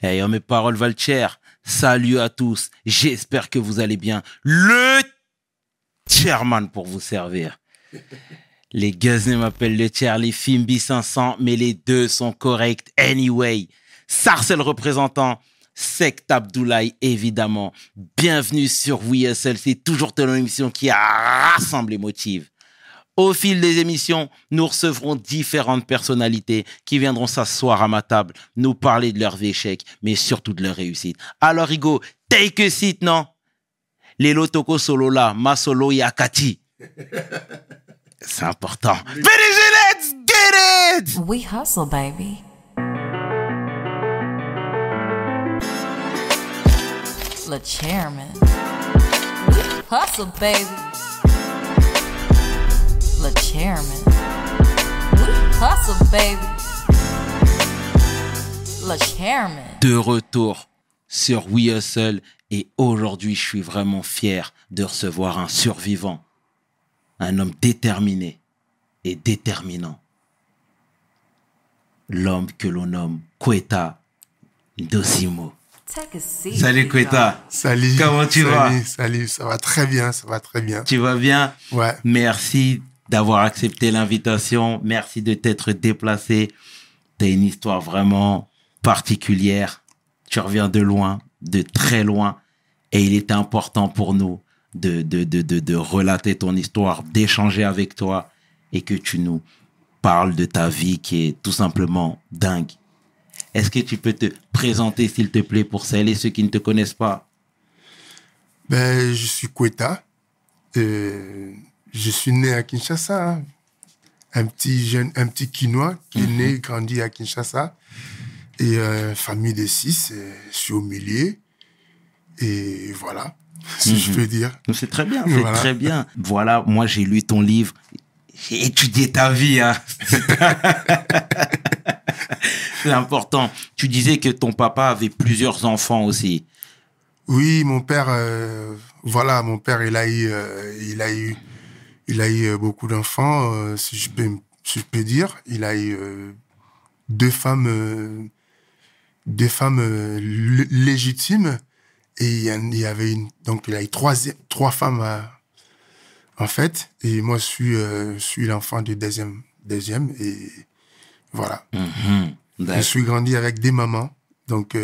Hey, mes paroles valent cher. Salut à tous. J'espère que vous allez bien. Le chairman pour vous servir. Les Guzney m'appellent le chair, les Fimbi 500, mais les deux sont corrects anyway. Sarcel représentant, Sect Abdoulaye évidemment. Bienvenue sur WeSL, c'est toujours ton émission qui a rassemblé motifs. Au fil des émissions, nous recevrons différentes personnalités qui viendront s'asseoir à ma table, nous parler de leurs échecs, mais surtout de leurs réussites. Alors, Hugo, take a seat, non? Les Lotoko solo là, ma solo yakati. C'est important. Let's get it! We hustle, baby. Le chairman. Hustle, baby. Le chairman. We hustle, baby. Le chairman. de retour sur We Hustle et aujourd'hui je suis vraiment fier de recevoir un survivant, un homme déterminé et déterminant. L'homme que l'on nomme Kweta Dosimo. Take a seat. Salut Kweta, Salut. Comment tu salut, vas Salut, ça va très bien, ça va très bien. tu vas bien? Ouais. Merci d'avoir accepté l'invitation, merci de t'être déplacé. Tu as une histoire vraiment particulière. Tu reviens de loin, de très loin, et il était important pour nous de, de, de, de, de relater ton histoire, d'échanger avec toi, et que tu nous parles de ta vie qui est tout simplement dingue. Est-ce que tu peux te présenter, s'il te plaît, pour celles et ceux qui ne te connaissent pas? Ben, je suis Kweta. Euh, je suis né à Kinshasa. hein. Un petit jeune, un petit Quinois qui est né, grandi à Kinshasa. Et euh, famille de six. je suis au milieu. Et voilà, si je peux dire. C'est très bien, c'est Voilà. très bien. Voilà, moi j'ai lu ton livre, j'ai étudié ta vie. Hein. c'est important. Tu disais que ton papa avait plusieurs enfants aussi. Oui, mon père, euh, voilà, mon père, il a eu, euh, il a eu, il a eu euh, beaucoup d'enfants, euh, si je peux, si je peux dire. Il a eu euh, deux femmes, deux femmes légitimes, et il y, avait une, donc il a eu trois, trois femmes en fait, et moi je suis, je suis l'enfant du deuxième, deuxième, et voilà. Mhm. Je suis grandi avec des mamans. Donc,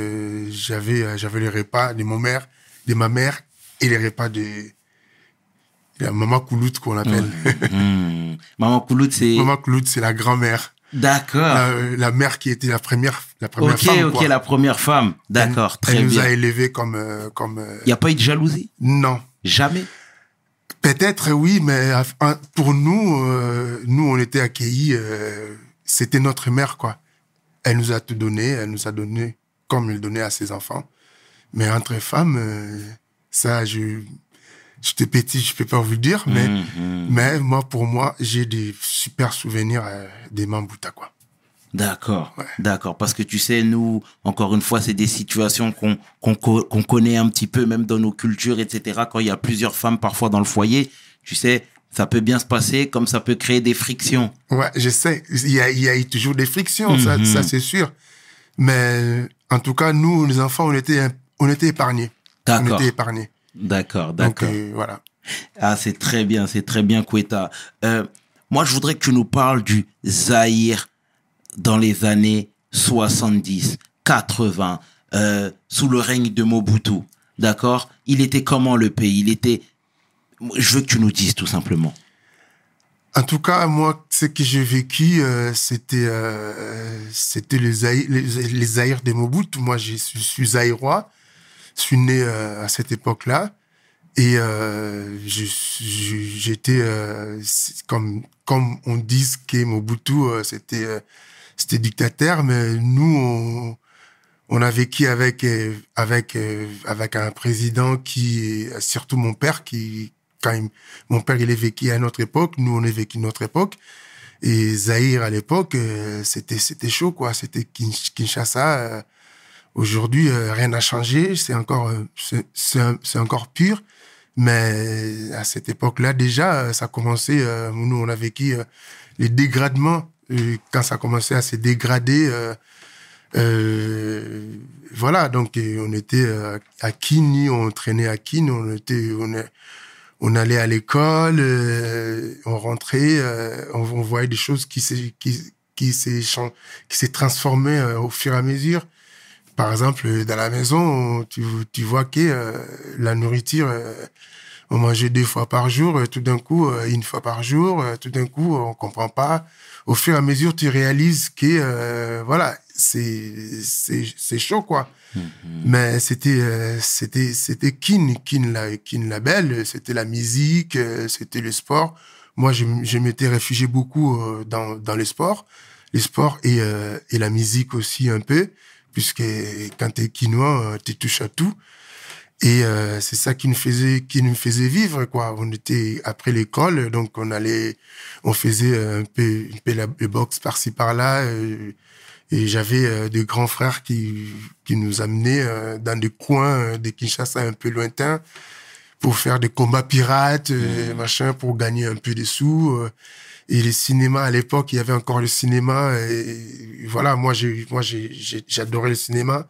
j'avais, j'avais les repas de mon mère, de ma mère et les repas de la maman Koulout qu'on appelle. Mhm. Maman Koulout, c'est... maman Koulout, c'est la grand-mère. D'accord. La, la mère qui était la première, la première ok, femme. ok, quoi. la première femme. D'accord, Elle très nous a bien. élevés comme, euh, comme, euh, Il n'y a pas eu de jalousie? Non. Jamais? Peut-être oui, mais euh, pour nous, euh, nous on était accueillis. euh, c'était notre mère quoi. Elle nous a tout donné, elle nous a donné comme elle donnait à ses enfants. Mais entre femmes, euh, ça, je, j'étais petit, je peux pas vous le dire, mais, Mhm. mais moi pour moi, j'ai des super souvenirs euh, des Mambouta quoi. D'accord, Ouais. d'accord. Parce que tu sais, nous, encore une fois, c'est des situations qu'on qu'on qu'on connaît un petit peu, même dans nos cultures, etc. Quand il y a plusieurs femmes parfois dans le foyer, tu sais, ça peut bien se passer, comme ça peut créer des frictions. Ouais, je sais. Il y a, il y a eu toujours des frictions, ça, Mhm. ça c'est sûr. Mais en tout cas, nous, les enfants, on était, on était épargnés. On D'accord, était épargnés. D'accord, d'accord. euh, voilà. Ah, c'est très bien, c'est très bien, Kweta. Euh, moi, je voudrais que tu nous parles du Zaïre dans les années 70, 80, euh, sous le règne de Mobutu. D'accord? Il était comment le pays? Il était. Je veux que tu nous dises tout simplement. En tout cas, moi, ce que j'ai vécu, euh, c'était euh, c'était les les, les Zaïres de Mobutu. Moi, je suis, je suis zaïrois. Je suis né euh, à cette époque-là. Et euh, j'étais, euh, comme, comme on dit que Mobutu, c'était c'était dictateur, mais nous, on, on a vécu avec, avec, avec un président qui, surtout mon père, qui, quand il- mon père, il est vécu à notre époque, nous, on est vécu notre époque. Et Zahir, à l'époque, c'était, c'était chaud, quoi. C'était Kin- Kinshasa. Aujourd'hui, euh, rien n'a changé. C'est encore, euh, c'est, encore pur. Mais à cette époque-là, déjà, euh, ça commençait, nous, on a vécu les dégradements, quand ça commençait à se dégrader, voilà, donc on était à Kini, on traînait à Kini, on était, on, on allait à l'école, on rentrait, on, voyait des choses qui s'est qui qui s'est euh, au fur et à mesure. Par exemple, euh, dans la maison, on- tu, tu vois que euh, la nourriture, euh, on mangeait deux fois par jour, tout d'un coup, une fois par jour, tout d'un coup, on comprend pas. Au fur et à mesure, tu réalises que, voilà, c'est, chaud, quoi. Mais c'était, euh, c'était, c'était Kin, Kin, la, Kin Label, c'était la musique, euh, c'était le sport. Moi, je, m'étais réfugié beaucoup euh, dans, dans le sport, le sport et, et la musique aussi un peu, puisque quand t'es quinois, tu touches à tout. Et euh, c'est ça qui nous faisait qui nous faisait vivre quoi. On était après l'école, donc on allait, on faisait un peu, un peu la, boxe par-ci par-là. euh, et j'avais euh, des grands frères qui qui nous amenaient euh, dans des coins euh, de Kinshasa un peu lointains pour faire des combats pirates, euh, machin, pour gagner un peu de sous. Et les cinémas à l'époque, il y avait encore le cinéma. Et, voilà, moi j'ai moi j'adorais le cinéma.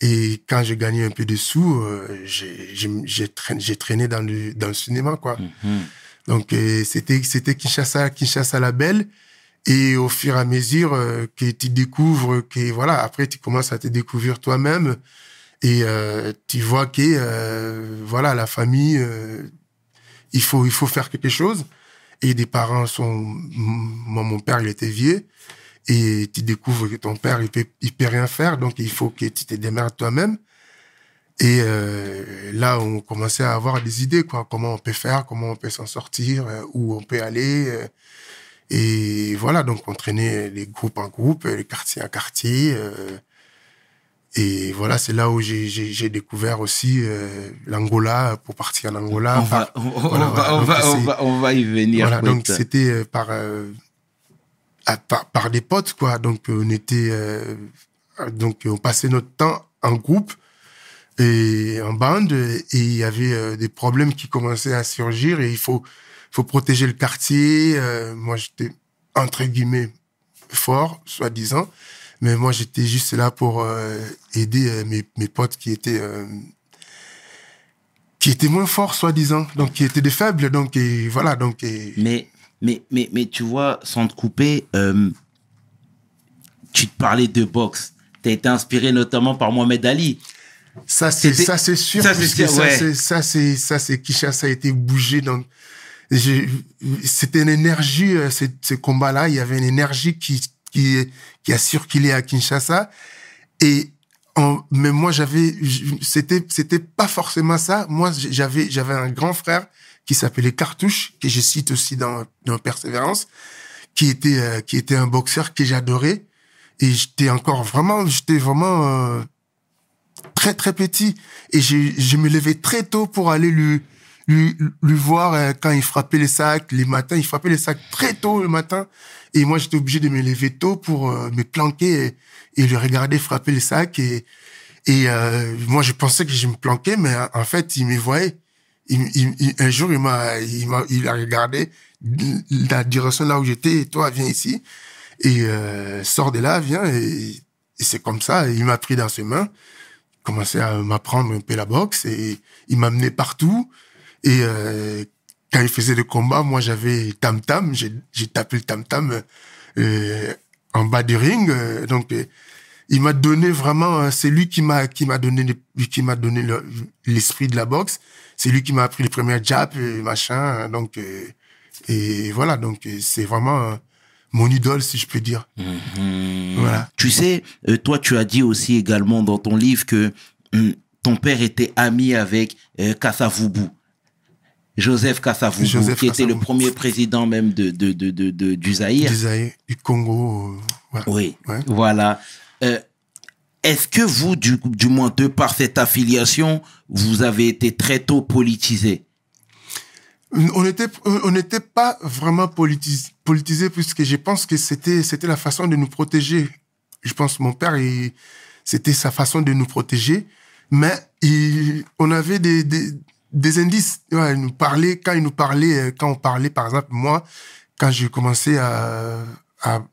Et quand j'ai gagné un peu de sous, euh, j'ai traîné, dans le, dans le cinéma, quoi. Mhm. Donc, euh, c'était c'était Kinshasa, Kinshasa la belle. Et au fur et à mesure euh, que tu découvres, que voilà, après tu commences à te découvrir toi-même et tu vois que voilà la famille, il faut il faut faire quelque chose. Et des parents sont, moi mon père il était vieux et tu découvres que ton père il peut il peut rien faire, donc il faut que tu te démerdes toi-même. Et euh, là, on commençait à avoir des idées, quoi. Comment on peut faire, comment on peut s'en sortir, euh, où on peut aller. euh. et voilà, donc on traînait les groupes en groupe, les quartiers en quartier. Et voilà, c'est là où j'ai- découvert aussi euh, l'Angola, pour partir en Angola. on, va, par- on, voilà, va, voilà. on, Donc, va, on, c'est- va, on va y venir. voilà, donc c'était euh, par, euh, à- par par des potes quoi. Donc on était euh, donc on passait notre temps en groupe et en bande et il y avait des problèmes qui commençaient à surgir et il faut faut protéger le quartier. Moi j'étais entre guillemets fort soi-disant, mais moi j'étais juste là pour euh, aider euh, mes mes potes qui étaient euh, qui étaient moins forts soi-disant, donc qui étaient des faibles, donc et voilà donc et, Mais, mais, mais, mais tu vois, sans te couper, euh, tu te parlais de boxe. Tu as été inspiré notamment par Mohamed Ali. Ça, c'est, ça, c'est sûr. ça, c'est ça, ouais. c'est, ça, c'est, ça, c'est Kinshasa a été bougé. Donc, c'était une énergie, ces combats-là. Il y avait une énergie qui, qui, qui a circulé à Kinshasa. Et, mais moi, j'avais, c'était, c'était pas forcément ça. Moi, j'avais, j'avais un grand frère qui s'appelait Cartouche, que je cite aussi dans, dans Persévérance, qui était, euh, qui était un boxeur que j'adorais. Et j'étais encore vraiment, j'étais vraiment, euh, très très petit et je, me levais très tôt pour aller lui lui, lui voir euh, quand il frappait les sacs les matins il frappait les sacs très tôt le matin et moi j'étais obligé de me lever tôt pour euh, me planquer et, le regarder frapper les sacs et et euh, moi je pensais que je me planquais mais en- fait il me voyait. Un jour il m'a il m'a il a regardé la direction là où j'étais. Et toi viens ici. Et euh, sors de là viens. Et, c'est comme ça. Il m'a pris dans ses mains. Commençait à m'apprendre un peu la boxe. Et il m'amenait partout. Et euh, quand il faisait des combats, moi j'avais tam tam, j'ai tapé le tam tam euh, en bas du ring. euh, donc euh, il m'a donné vraiment, euh, c'est lui qui m'a qui m'a donné le- qui m'a donné le- l'esprit de la boxe. C'est lui qui m'a appris les premiers jabs, machin. Donc euh, et voilà, donc euh, c'est vraiment euh, mon idole si je peux dire. Mhm. Voilà. Tu sais, euh, toi, tu as dit aussi également dans ton livre que hum, ton père était ami avec euh, Kassavubu. Joseph Joseph qui était le premier président même de, de, de, de, de- du Zaïre. Du Zaïre, du Congo. euh. Oui, Ouais. voilà. Euh, Est-ce que vous, du, du moins de par cette affiliation, vous avez été très tôt politisé? On n'était on n'était pas vraiment politis- politisé puisque je pense que c'était c'était la façon de nous protéger. Je pense que mon père c'était sa façon de nous protéger, mais il, on avait des, des des indices. Ouais, nous parlait quand il nous parlait euh, quand on parlait par exemple moi quand j'ai commencé à,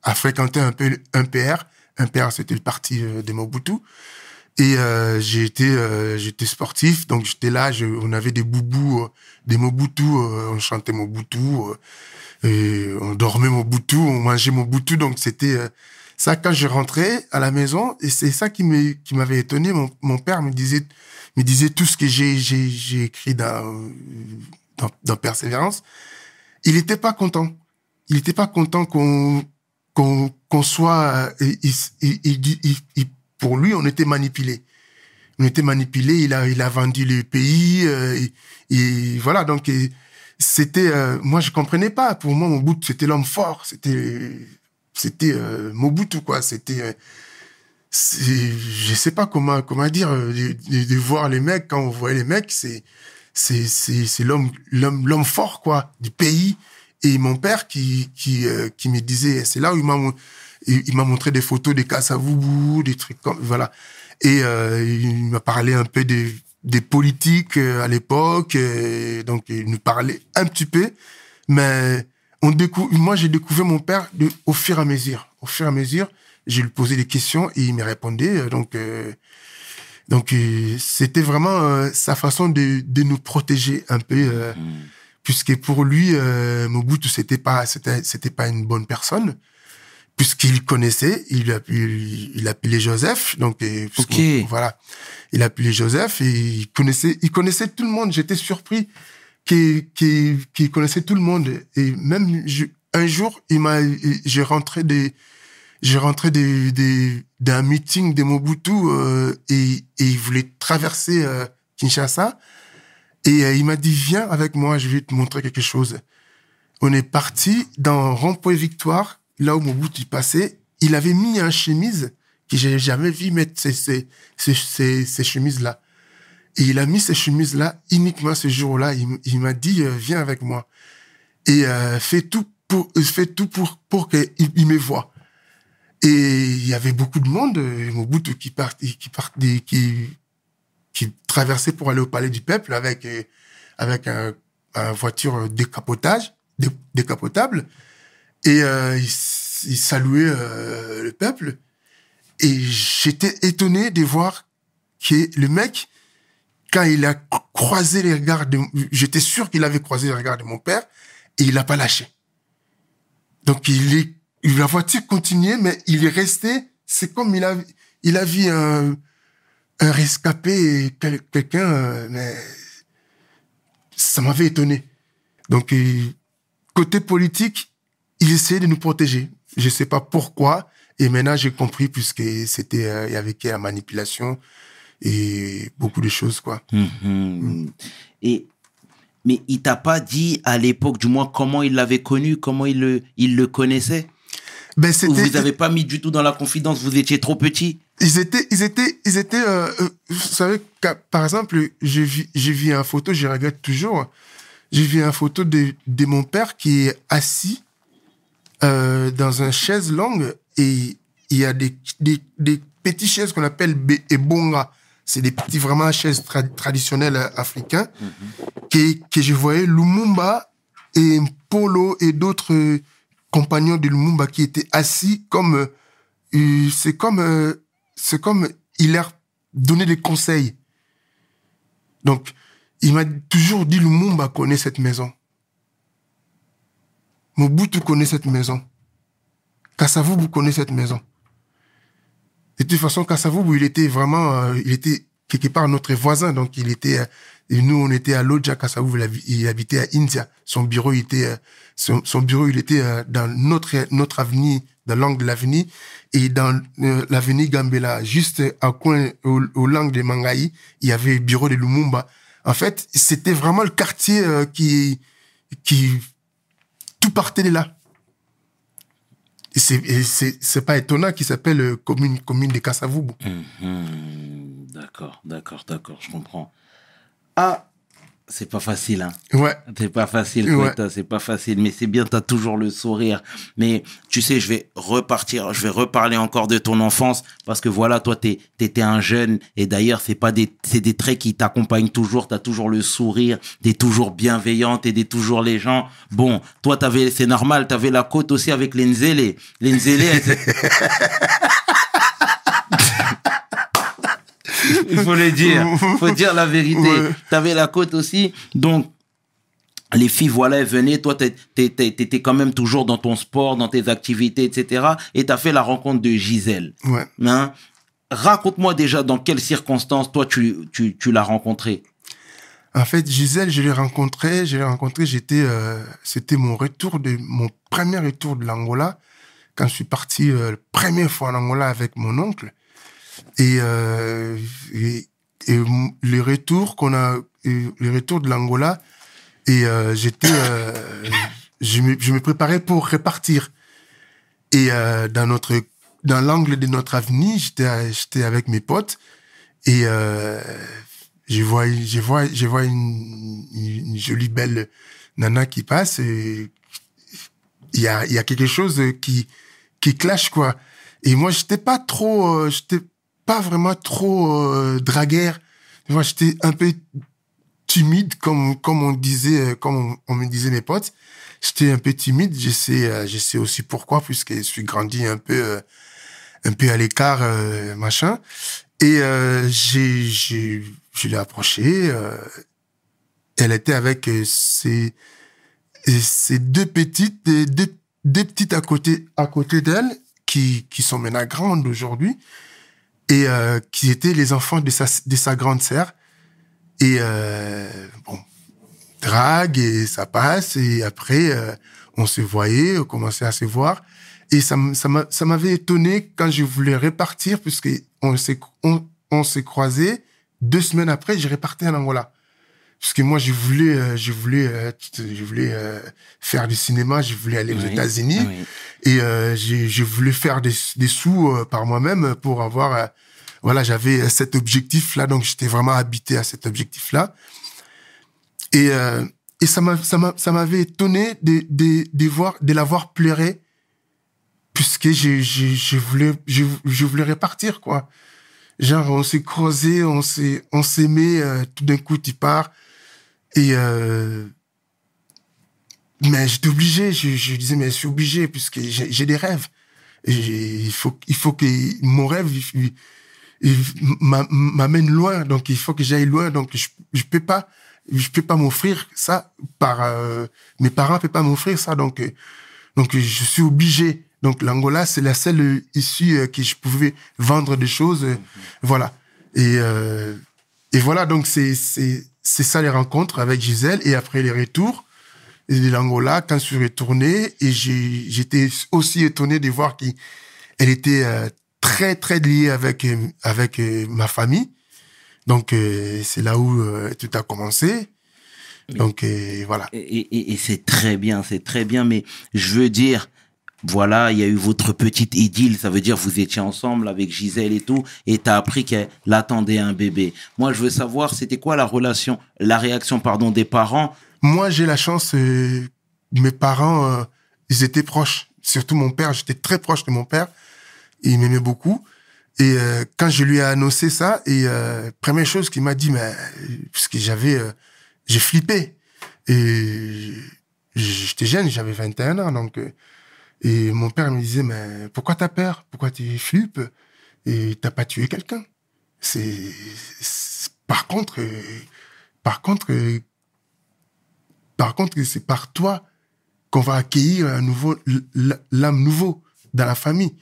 à fréquenter un peu un PR, un PR c'était le parti euh, de Mobutu Et euh, euh, j'étais sportif, donc j'étais là. on avait des boubous, euh, des Mobutu, on chantait Mobutu, et on dormait Mobutu, on mangeait Mobutu. Donc c'était ça quand je rentrais à la maison. Et c'est ça qui m'avait étonné. Mon, mon père me disait, me disait tout ce que j'ai, écrit dans, dans, Persévérance. Il était pas content. Il était pas content qu'on qu'on qu'on soit. euh, pour lui, on était manipulé. On était manipulé. Il a il a vendu le pays. euh, et, voilà donc c'était. euh, moi, je comprenais pas. Pour moi, Mobutu, c'était l'homme fort. C'était c'était euh, Mobutu quoi. C'était je sais pas comment comment dire euh, de, voir les mecs quand on voyait les mecs c'est c'est c'est l'homme l'homme l'homme fort quoi du pays. Et mon père qui qui euh, qui me disait c'est là où il m'a il, m'a montré des photos des Kassavoubou des trucs comme voilà. Et euh, il m'a parlé un peu des des politiques à l'époque donc il nous parlait un petit peu. Mais on découvre moi j'ai découvert mon père de, au fur et à mesure au fur et à mesure j'ai lui posé des questions et il me répondait euh, donc euh, donc euh, c'était vraiment euh, sa façon de, de nous protéger un peu euh, puisque pour lui Mobutu c'était pas c'était c'était pas une bonne personne. Puisqu'il connaissait il il appelait Joseph donc euh, puisqu'on- Ok. voilà il appelait Joseph et il connaissait il connaissait tout le monde. J'étais surpris qu'il connaissait tout le monde. Et même je- un jour il m'a j'ai rentré des j'ai rentré des, des, d'un meeting de Mobutu euh, et, et il voulait traverser euh, Kinshasa. Et euh, il m'a dit, viens avec moi, je vais te montrer quelque chose. On est parti dans Rond-Point Victoire, là où Mobutu passait. Il avait mis un chemise que j'ai jamais vu mettre ces, ces, ces, ces, chemises-là. Et il a mis ces chemises-là uniquement ce jour-là. Il, m'a dit, euh, viens avec moi. Et euh, fais tout pour, fais tout pour, pour qu'il il me voie. Et il y avait beaucoup de monde, euh, Mobutu qui partait, qui partait, qui, qui traversait pour aller au palais du peuple avec, euh, avec un, un voiture décapotage, dé- décapotable. Et euh, il, il saluait euh, le peuple. Et j'étais étonné de voir que le mec, quand il a croisé les regards de, j'étais sûr qu'il avait croisé les regards de mon père et il n'a pas lâché. Donc il est, la voiture continuait, mais il est resté. C'est comme il a, il a vu un, un rescapé, et quel- quelqu'un, mais ça m'avait étonné. Donc côté politique, il essayait de nous protéger. Je sais pas pourquoi. Et maintenant j'ai compris puisque c'était, euh, il y avait la manipulation et beaucoup de choses quoi. Mhm. Et mais il t'a pas dit à l'époque, du moins, comment il l'avait connu, comment il le, il le connaissait? Ben c'était, vous avez pas mis du tout dans la confidence, vous étiez trop petit ils étaient, ils étaient, ils étaient. euh, euh, vous savez, par exemple, j'ai vu, j'ai vu une photo, je regrette toujours. J'ai vu une photo de, de mon père qui est assis euh, dans une chaise longue et il y a des, des, des petites chaises qu'on appelle be- ebonga. C'est des petits vraiment chaises tra- traditionnelles euh, africains que, que je voyais Lumumba et Polo et d'autres compagnons de Lumumba qui étaient assis comme euh, c'est comme euh, c'est comme il leur donnait des conseils. Donc il m'a toujours dit Lumumba connaît cette maison. Mobutu connaît cette maison. Kassavubu connaît cette maison. De toute façon, Kassavubu, il était vraiment, euh, il était quelque part notre voisin, donc il était, euh, et nous on était à Lodja, Kassavubu, il, habi- il habitait à India. Son bureau il était, euh, son, bureau il était euh, dans notre notre avenue, dans l'angle de l'avenue, et dans euh, l'avenue Gambela, juste à coin au, l'angle de Mangaï, il y avait le bureau de Lumumba. En fait, c'était vraiment le quartier euh, qui qui tout partait de là. Et c'est, pas étonnant qu'il s'appelle commune, commune de Kassavubu. Mhm. D'accord, d'accord, d'accord, je comprends. Ah, c'est pas facile, hein. Ouais. C'est pas facile, Ouais. C'est pas facile, mais c'est bien, t'as toujours le sourire. Mais tu sais, je vais repartir, je vais reparler encore de ton enfance, parce que voilà, toi, t'es, t'étais un jeune, et d'ailleurs, c'est pas des, c'est des traits qui t'accompagnent toujours, t'as toujours le sourire, t'es toujours bienveillant, t'aides toujours les gens. Bon, toi, t'avais, c'est normal, t'avais la côte aussi avec les Nzélé. Les Nzélé, elles- Il faut le dire. Il faut dire la vérité. Ouais. Tu avais la côte aussi. Donc, les filles, voilà, elles venaient. Toi, tu étais quand même toujours dans ton sport, dans tes activités, etc. Et tu as fait la rencontre de Gisèle. Ouais. Hein? Raconte-moi déjà dans quelles circonstances, toi, tu, tu, tu l'as rencontrée. En fait, Gisèle, je l'ai rencontrée, je l'ai rencontrée, j'étais, euh, c'était mon retour de, mon premier retour de l'Angola, quand je suis parti euh, la première fois en Angola avec mon oncle. Et, euh, et, le retour qu'on a, le retour de l'Angola, et euh, j'étais, euh, je, me, je me préparais pour repartir. Et euh, dans notre, dans l'angle de notre avenue, j'étais, j'étais avec mes potes, et je vois, je vois, je vois une, jolie belle nana qui passe et il y a, y a quelque chose qui, qui clash, quoi. Et moi, j'étais pas trop, j'étais pas vraiment trop euh, vois, j'étais un peu timide, comme, comme on disait, euh, comme on, me disait mes potes. J'étais un peu timide. Je sais, euh, je sais aussi pourquoi, puisque je suis grandi un peu, euh, un peu à l'écart, euh, machin. Et j'ai, j'ai, je l'ai approchée. elle était avec ses, ses deux petites, deux, deux petites à côté, à côté d'elle, qui, qui sont maintenant grandes aujourd'hui, et euh, qui étaient les enfants de sa, de sa grande sœur. Et euh, bon, drague et ça passe. Et après, euh, on se voyait, on commençait à se voir. Et ça, m'avait étonné quand je voulais repartir, puisque on s'est, on, croisés. Deux semaines après, j'ai reparti en Angola. Parce que moi, je voulais, euh, je voulais, euh, je voulais euh, faire du cinéma, je voulais aller aux Oui, États-Unis. oui. Et j'ai j'ai voulu faire des, des sous par moi-même pour avoir... voilà, j'avais cet objectif-là, donc j'étais vraiment habité à cet objectif-là. Et, euh, et ça m'a- ça m'a- ça m'avait étonné de, de, de, voir, de la voir pleurer, puisque je, je, je, voulais, je, je voulais repartir, quoi. Genre, on s'est croisés, on s'est on s'aimait, tout d'un coup, tu pars. Et... Euh, mais j'étais obligé, je, je disais, mais je suis obligé, puisque j'ai des rêves. Et il faut, il faut que mon rêve il- il- m'amène loin, donc il faut que j'aille loin, donc je, je peux pas, je peux pas m'offrir ça par euh, mes parents peuvent pas m'offrir ça, donc euh, donc je suis obligé. Donc l'Angola c'est la seule issue euh, que je pouvais vendre des choses, euh, voilà. Et euh, et voilà donc c'est c'est c'est ça les rencontres avec Gisèle et après les retours. Et de l'Angola quand je suis retourné et j'étais aussi étonné de voir qu'elle était euh, très très liée avec euh, avec euh, ma famille. Donc euh, c'est là où tout a commencé. Donc voilà. Et, et- et c'est très bien, c'est très bien, mais je veux dire, voilà, il y a eu votre petite idylle, ça veut dire vous étiez ensemble avec Gisèle et tout, et t'as appris qu'elle attendait un bébé. Moi, je veux savoir, c'était quoi la relation, la réaction, pardon, des parents? Moi j'ai la chance euh, mes parents euh, ils étaient proches. Surtout mon père j'étais très proche de mon père. Il m'aimait beaucoup. Et euh, quand je lui ai annoncé ça et première chose qu'il m'a dit mais parce que j'avais j'ai flippé. Et j'étais jeune j'avais 21 ans donc et mon père me disait mais pourquoi t'as peur? Pourquoi tu flippes? Et t'as pas tué quelqu'un c'est par contre par contre par contre, c'est par toi qu'on va accueillir un nouveau, l'âme nouveau dans la famille.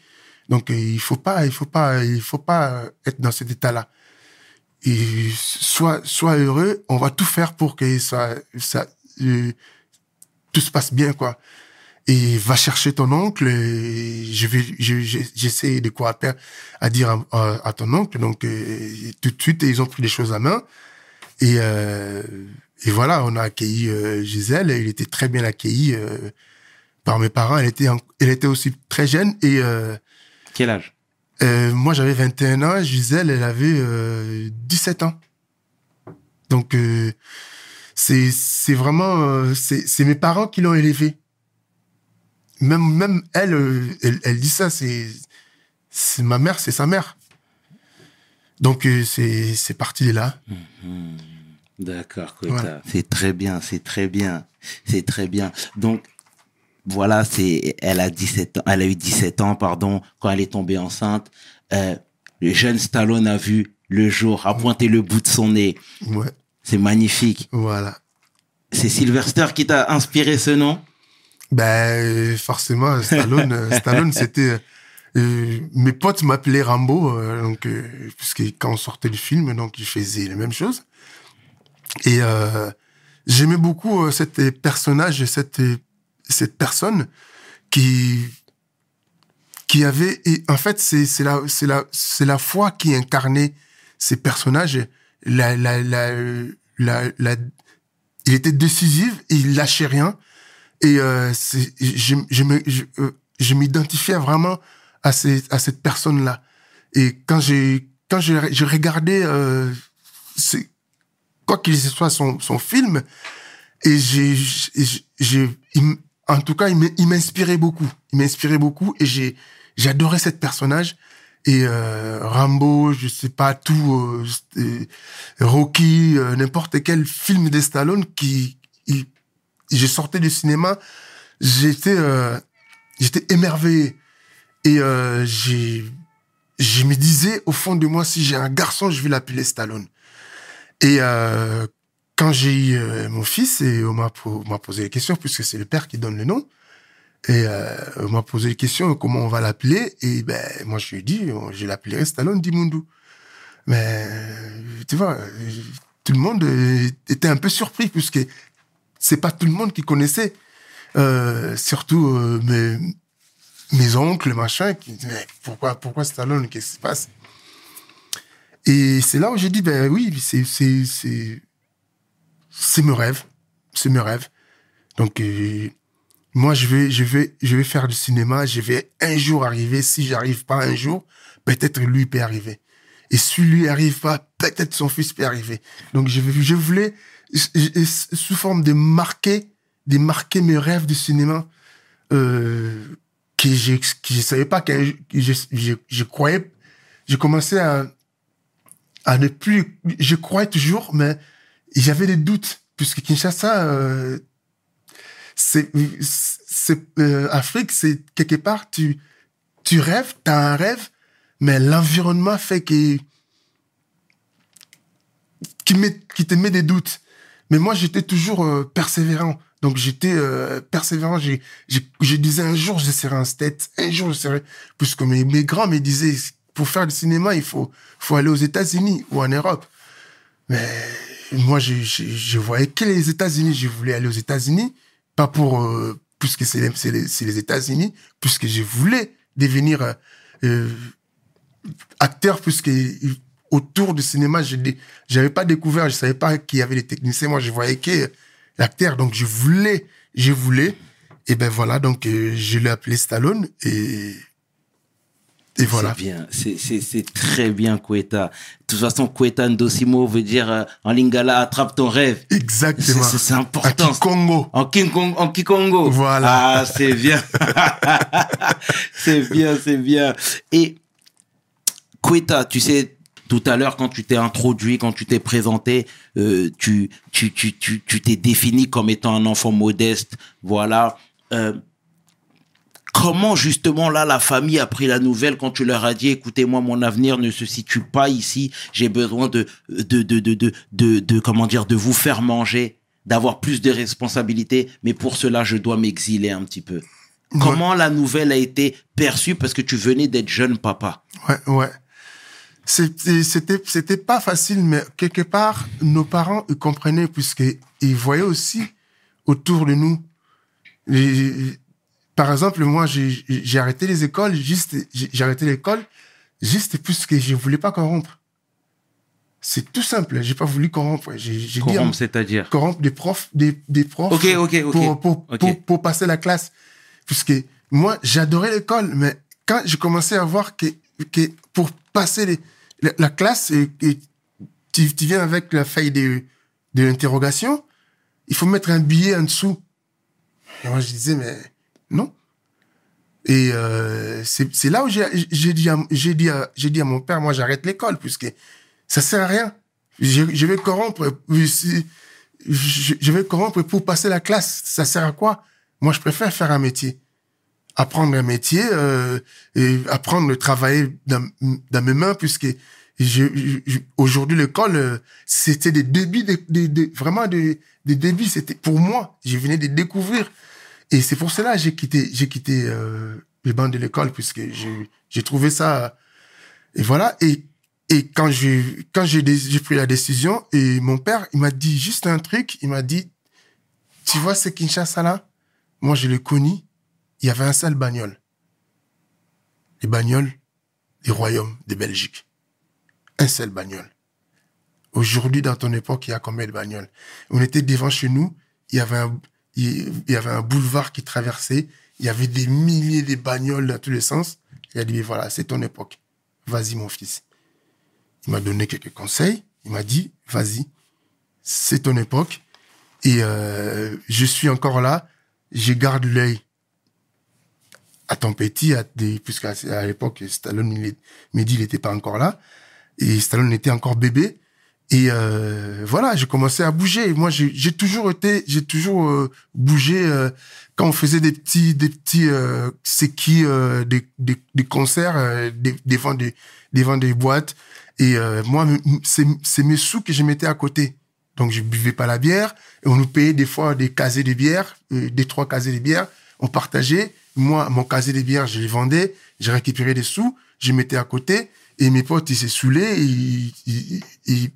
Donc, il faut pas, il faut pas, il faut pas être dans cet état-là. Et sois, sois heureux. On va tout faire pour que ça, ça, euh, tout se passe bien, quoi. Et va chercher ton oncle. et je vais, je- je- j'essaie de quoi faire à dire à, à- à ton oncle. Donc, euh, tout de suite, ils ont pris les choses à main. Et, euh, et voilà, on a accueilli euh, Gisèle. Elle était très bien accueillie euh, par mes parents. Elle était, en- elle était aussi très jeune. Et euh, Quel âge? euh, moi, j'avais 21 ans. Gisèle, elle avait euh, 17 ans. Donc, euh, c'est c'est vraiment... euh, c'est c'est mes parents qui l'ont élevée. Même, même elle, euh, elle, elle dit ça, c'est c'est ma mère, c'est sa mère. Donc, euh, c'est c'est parti de là. D'accord, Kota. Voilà. C'est très bien, c'est très bien, c'est très bien. Donc, voilà, c'est, elle a 17 ans, elle a eu 17 ans, pardon, quand elle est tombée enceinte. Euh, le jeune Stallone a vu le jour, a pointé le bout de son nez. Ouais, C'est magnifique. voilà. C'est Sylvester qui t'a inspiré ce nom? Ben, forcément, Stallone, euh, Stallone, c'était. euh, euh, mes potes m'appelaient Rambo, euh, donc, euh, puisque quand on sortait le film, donc ils faisaient les mêmes choses. Et euh, j'aimais beaucoup euh, cet euh, personnage, cette, euh, cette personne qui qui avait et en fait c'est la la la foi qui incarnait ces personnages la la la la, il était décisif il lâchait rien et euh, je je me je, euh, je m'identifiais vraiment à ces à cette personne là et quand j'ai quand je je regardais euh, quoi qu'il soit son son film et j'ai en tout cas il m'in- il m'inspirait beaucoup. Il m'inspirait beaucoup et j'ai j'adorais cette personnage. Et euh, Rambo je sais pas tout euh, euh, Rocky euh, n'importe quel film de Stallone qui il- je sortais du cinéma j'étais euh, j'étais émerveillé. Et euh, j'ai je me disais au fond de moi si j'ai un garçon je vais l'appeler Stallone. Et euh, quand j'ai eu euh, mon fils et on m'a posé des questions puisque c'est le père qui donne le nom et euh, on m'a posé des questions comment on va l'appeler et ben moi je lui ai dit je l'appellerai Stallone Dimundu. Mais tu vois tout le monde était un peu surpris puisque c'est pas tout le monde qui connaissait. Euh, surtout euh, mes mes oncles machin qui disaient mais pourquoi pourquoi Stallone qu'est-ce qui se passe? Et c'est là où j'ai dit ben oui c'est c'est c'est c'est mes rêves. C'est mes rêves. Donc euh, moi je vais je vais je vais faire du cinéma. Je vais un jour arriver. Si j'arrive pas un jour peut-être lui peut arriver. Et si lui arrive pas peut-être son fils peut arriver. Donc je je voulais je- je- sous forme de marquer de marquer mes rêves du cinéma euh, que je que je savais pas que je, je, je croyais j'ai commencé à à ne plus je croyais toujours mais j'avais des doutes puisque Kinshasa euh, c'est c'est euh, Afrique c'est quelque part tu tu rêves t'as un rêve mais l'environnement fait que qui met qui te met des doutes mais moi j'étais toujours euh, persévérant. Donc j'étais euh, persévérant. J'ai je disais un jour je serai un state. Un jour je serai puisque mes mes grands me disaient pour faire du cinéma il faut faut aller aux États-Unis ou en Europe. Mais moi, je, je, je voyais que les États-Unis. Je voulais aller aux États-Unis, pas pour euh, puisque c'est les, les, États-Unis, puisque je voulais devenir acteur, puisque autour du cinéma, je j'avais pas découvert, je savais pas qu'il y avait des techniciens. Moi, je voyais que l'acteur, donc je voulais, je voulais. Et ben voilà, donc euh, je l'ai appelé Stallone et et voilà. C'est bien, c'est- très bien, Kweta. De toute façon, Kweta Ndosimo veut dire euh, en lingala, attrape ton rêve. Exactement. C'est- important. En, King Kong, en Kikongo. Voilà. Ah, c'est bien. c'est bien, c'est bien. Et Kweta, tu sais, tout à l'heure, quand tu t'es introduit, quand tu t'es présenté, euh, tu tu tu tu tu t'es défini comme étant un enfant modeste. Voilà. Euh, comment justement là la famille a pris la nouvelle quand tu leur as dit écoutez moi mon avenir ne se situe pas ici j'ai besoin de de de de de de, de- comment dire de vous faire manger d'avoir plus de responsabilités mais pour cela je dois m'exiler un petit peu comment la nouvelle a été perçue? Parce que tu venais d'être jeune papa Ouais, ouais. C'était, c'était, pas facile, mais quelque part, nos parents ils comprenaient puisque ils voyaient aussi autour de nous. Par exemple, moi, j'ai, arrêté les écoles, juste, j'ai arrêté l'école, juste puisque je voulais pas corrompre. C'est tout simple. J'ai pas voulu corrompre. J'ai, à- corrompre c'est-à-dire? corrompre des profs, des, des profs. Pour, pour, pour, pour passer la classe. Puisque moi, j'adorais l'école, mais quand j'ai commencé à voir que, que pour passer la, la classe, tu, viens avec la feuille de, de l'interrogation, il faut mettre un billet en dessous. Et moi, je disais, mais non. Et euh, c'est là où j'ai dit, à- dit, à- dit à mon père, moi, j'arrête l'école, puisque ça sert à rien. Je, vais corrompre. je vais corrompre pour passer la classe. Ça sert à quoi? Moi, je préfère faire un métier. Apprendre un métier euh, et apprendre à travailler dans, mes mains, puisque aujourd'hui, l'école, euh, c'était des débuts, des, des- vraiment des, des débuts. C'était pour moi. Je venais de découvrir. Et c'est pour cela j'ai quitté, j'ai quitté euh, les bancs de l'école, puisque j'ai trouvé ça. Et voilà. Et, et quand j'ai quand j'ai pris la décision, et mon père, il m'a dit juste un truc. Il m'a dit, tu vois ce Kinshasa là, moi je l'ai connu. Il y avait un seul bagnole. Les bagnoles des royaumes de Belgique. Un seul bagnole. Aujourd'hui, dans ton époque, il y a combien de bagnoles? On était devant chez nous, il y avait un, boulevard qui traversait, il y avait des milliers de bagnoles dans tous les sens. Il a dit, voilà, c'est ton époque. Vas-y, mon fils. Il m'a donné quelques conseils. Il m'a dit, vas-y, c'est ton époque. Et euh, je suis encore là. Je garde l'œil à ton petit, à des, puisqu'à à l'époque, Stallone, Mehdi, il n'était pas encore là. Et Stallone était encore bébé. Et euh, voilà, j'ai commencé à bouger. Moi, j'ai toujours été, j'ai toujours euh, bougé euh, quand on faisait des petits, des petits, c'est qui, des, des, concerts des- des, devant des boîtes. Et moi, c'est mes sous que je mettais à côté. Donc, je buvais pas la bière. Et on nous payait des fois des casés de bière, des trois casés de bière. On partageait. Moi, mon casé de bière, je les vendais. J'ai récupéré des sous. Je mettais à côté. Et mes potes, ils se saoulaient. Ils, ils,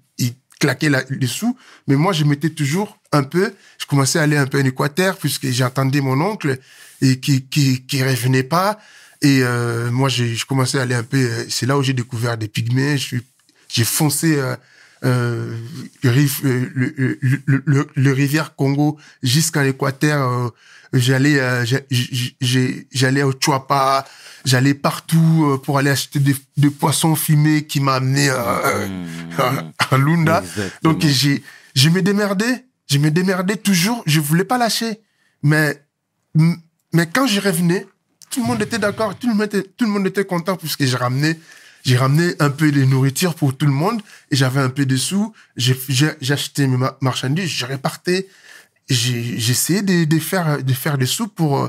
claquaient la- les sous. Mais moi, je mettais toujours un peu. Je commençais à aller un peu en Équateur puisque j'entendais mon oncle et qui, qui, qui revenait pas. Et euh, moi, je commençais à aller un peu. euh, C'est là où j'ai découvert des pygmées. J'ai foncé euh, euh, le, euh, le, le, le, le- rivière Congo jusqu'à l'Équateur. euh, j'allais, j'allais au Chuapa. J'allais partout pour aller acheter des, des poissons fumés qui m'a amené euh, à Lunda. Exactement. Donc j'ai, je me démerdais, je me démerdais toujours. Je voulais pas lâcher, mais mais quand j'y revenais, tout le monde était d'accord, tout le monde était, tout le monde était content puisque j'ai ramené, j'ai ramené un peu de nourriture pour tout le monde et j'avais un peu de sous. J'ai, j'ai, j'ai acheté mes ma- marchandises, je repartais. J'ai, j'essayais de, de faire, de faire des sous pour, euh,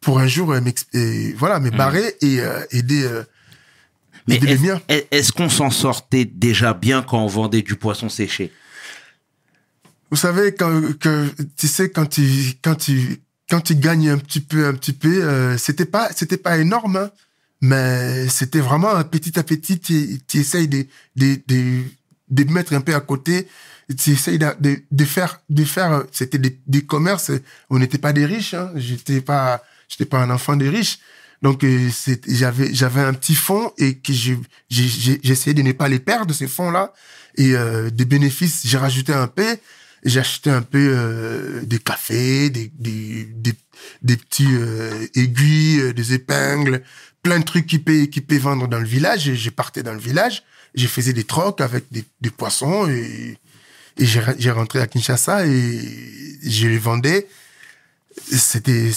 pour un jour, euh, et voilà, me barrer et euh, aider, euh, Mais est- est-ce qu'on s'en sortait déjà bien quand on vendait du poisson séché? Vous savez quand que tu sais quand tu quand tu quand tu gagnes un petit peu un petit peu euh, c'était pas c'était pas énorme hein, mais c'était vraiment petit à petit tu, essayes de de de de mettre un peu à côté. Tu essayes de, de, faire de faire c'était des, commerces. On n'était pas des riches hein, j'étais pas j'étais pas un enfant des riches. Donc euh, j'avais j'avais un petit fonds et que j'essayais de ne pas les perdre ces fonds là et euh, des bénéfices j'ai rajouté un peu. J'ai acheté un peu euh, des cafés, des, des, des, petits aiguilles, des épingles, plein de trucs qui paient, qui paient vendre dans le village. Et j'ai parté dans le village, j'ai faisais des trocs avec des, des poissons et, et j'ai rentré à Kinshasa et je les vendais. C'était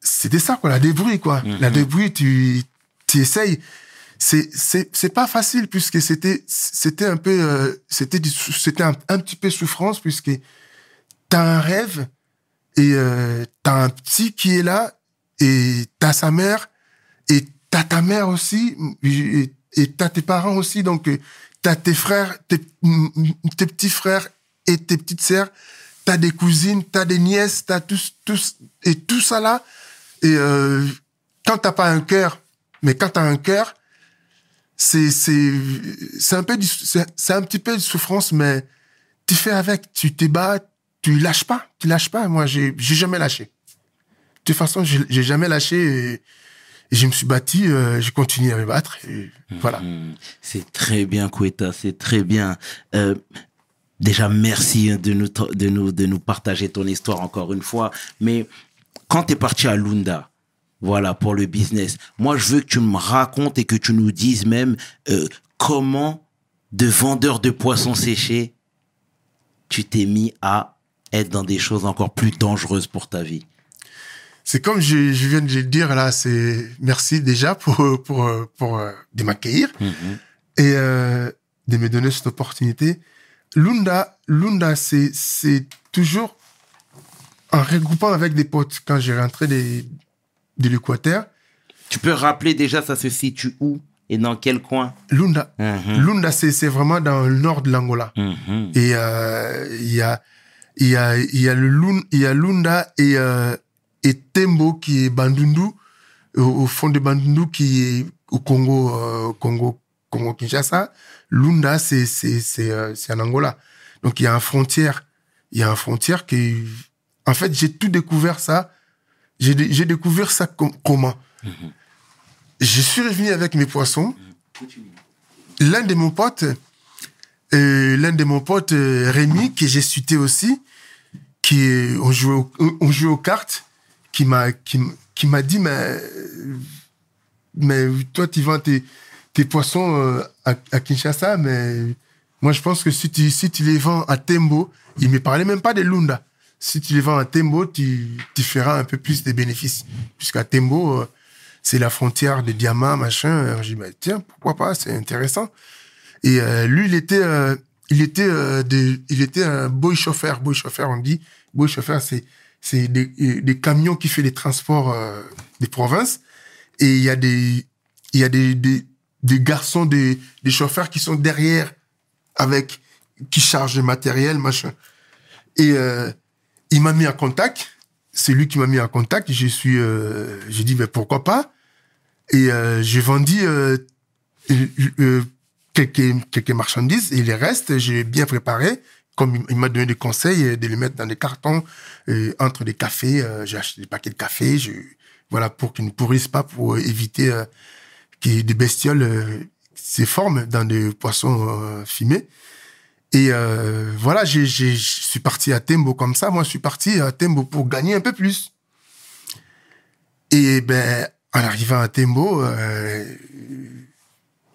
c'était ça quoi, la débrouille quoi. La débrouille, tu tu essayes. C'est c'est c'est pas facile puisque c'était c'était un peu euh, c'était c'était un, un petit peu souffrance puisque t'as un rêve et euh, t'as un petit qui est là et t'as sa mère t'as ta mère aussi et t'as tes parents aussi donc euh, t'as tes frères tes, tes petits frères et tes petites sœurs t'as des cousines t'as des nièces t'as tous tous et tout ça là et euh, quand t'as pas un cœur mais quand t'as un cœur c'est c'est c'est un peu c'est un petit peu de souffrance mais tu fais avec tu te bats tu lâches pas tu lâches pas. Moi j'ai j'ai jamais lâché. De toute façon j'ai jamais lâché et je me suis battu euh, j'ai continué à me battre et voilà C'est très bien, Kweta, c'est très bien. Euh, déjà, merci de nous, de, nous, de nous partager ton histoire encore une fois. Mais quand tu es parti à Lunda, voilà, pour le business, moi, je veux que tu me racontes et que tu nous dises même euh, comment, de vendeur de poissons séchés, tu t'es mis à être dans des choses encore plus dangereuses pour ta vie. C'est comme je, je viens de le dire là c'est merci déjà pour pour pour, euh, de m'accueillir et euh, de me donner cette opportunité. Lunda, Lunda, c'est c'est toujours en regroupant avec des potes quand j'ai rentré des, de l'Équateur. Tu peux rappeler déjà, ça se situe où Et dans quel coin? Lunda. Mhm. Lunda, c'est vraiment dans le nord de l'Angola. Mhm. Et euh, il y a il y a il y a le Lun- il y a Lunda et euh, et Tembo qui est Bandundu au, fond de Bandundu qui est au Congo euh, Congo Congo Kinshasa. Lunda c'est c'est c'est euh, c'est en Angola. Donc il y a une frontière, il y a une frontière qui en fait j'ai tout découvert ça. J'ai j'ai découvert ça com- comment? Je suis revenu avec mes poissons. L'un de mon pote euh, l'un de mon potes, euh, Rémi, que j'ai suité aussi, qui est- on jouait, au- on jouait aux cartes, qui m'a, qui, qui m'a dit, mais, mais toi, tu vends tes, tes poissons euh, à, Kinshasa, mais moi, je pense que si tu, si tu les vends à Tembo, il me parlait même pas de Lunda. Si tu les vends à Tembo, tu, tu feras un peu plus de bénéfices. Puisqu'à Tembo, euh, c'est la frontière des diamants, machin. J'ai dit, bah, tiens, pourquoi pas, c'est intéressant. Et euh, lui, il était, il était, des- il était un boy chauffeur. Boy chauffeur, on dit. Boy chauffeur, c'est, c'est des, camions qui fait les transports euh, des provinces. Et il y a des, il y a des, des, garçons, des, des chauffeurs qui sont derrière avec, qui chargent le matériel, machin. Et euh, il m'a mis en contact. C'est lui qui m'a mis en contact. Je suis, euh, j'ai dit, ben pourquoi pas? Et euh, j'ai vendu quelques, quelques marchandises et les restes, j'ai bien préparé. Comme il- m'a donné des conseils euh, de les mettre dans des cartons euh, entre des cafés. euh, j'ai acheté des paquets de café. Voilà, pour qu'ils ne pourrissent pas, pour éviter que des bestioles se forment dans des poissons fumés. Et voilà, je suis parti à Tembo comme ça. Moi, je suis parti à Tembo pour gagner un peu plus. Et ben, en arrivant à Tembo,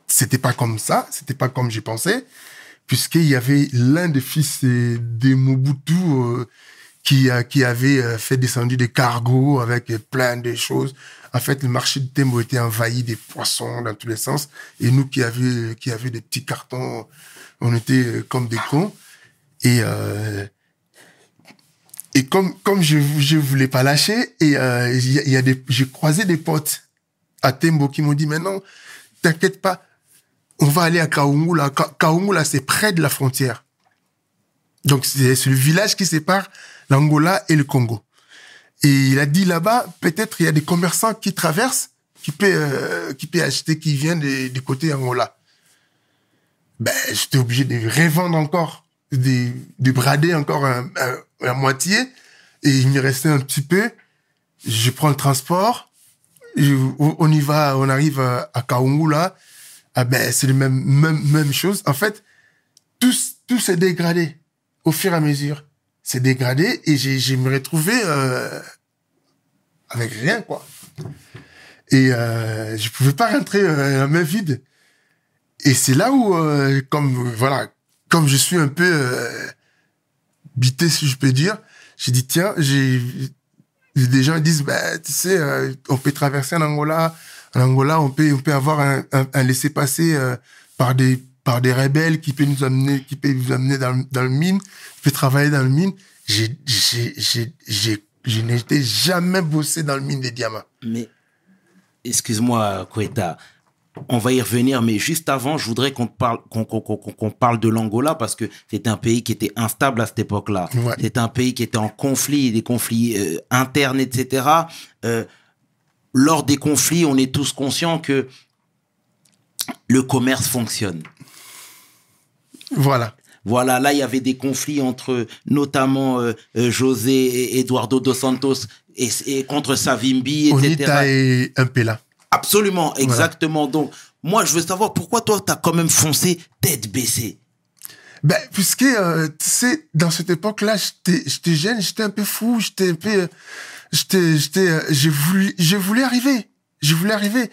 c'était pas comme ça, c'était pas comme j'ai pensé, puisqu'il y avait l'un des fils des Mobutu euh, qui, qui avait euh, fait descendre des cargos avec plein de choses. En fait, le marché de Tembo était envahi des poissons dans tous les sens. Et nous qui avions, qui des petits cartons, on était euh, comme des cons. Et, et comme, comme je, je voulais pas lâcher, et y a, j'ai croisé des potes à Tembo qui m'ont dit, mais non, t'inquiète pas, on va aller à Kaungula. Ka- Kaungula, c'est près de la frontière. Donc, c'est le village qui sépare l'Angola et le Congo. Et il a dit là-bas, peut-être il y a des commerçants qui traversent, qui peut, euh, qui acheter, qui viennent du côté Angola. Ben, j'étais obligé de revendre encore, de, de brader encore la moitié. Et il me restait un petit peu. Je prends le transport. On y va, on arrive à, à Kaungula. Ah ben, c'est le même, même, même chose. En fait, tout, tout s'est dégradé au fur et à mesure. C'est dégradé et j'ai, j'ai me retrouvé euh, avec rien, quoi. Et euh, je pouvais pas rentrer euh, la main vide. Et c'est là où, euh, comme voilà, comme je suis un peu euh, bité, si je peux dire, j'ai dit tiens, j'ai des gens disent bah tu sais, euh, on peut traverser en Angola, en Angola, on peut on peut avoir un, un, un laissez-passer euh, par des par des rebelles qui peut nous amener qui peut nous amener dans, dans le mine, qui peut travailler dans le mine. J'ai j'ai j'ai j'ai je n'étais jamais bossé dans le mine des diamants. Mais, excuse-moi, Kweta, on va y revenir, mais juste avant, je voudrais qu'on parle, qu'on, qu'on- qu'on- qu'on parle de l'Angola parce que c'était un pays qui était instable à cette époque-là. Ouais. C'était un pays qui était en conflit, des conflits euh, internes, etc. Euh, lors des conflits, on est tous conscients que le commerce fonctionne. Voilà. Voilà, là, il y avait des conflits entre notamment euh, euh, José et Eduardo dos Santos et, et contre Savimbi, etc. Onita et Impela. Absolument, exactement. Donc, moi, je veux savoir pourquoi toi, tu as quand même foncé tête baissée? Ben, puisque, euh, tu sais, dans cette époque-là, j'étais, j'étais jeune, j'étais un peu fou, j'étais un peu, euh, j'étais, j'étais, j'ai voulu, j'ai voulu arriver, je voulais arriver.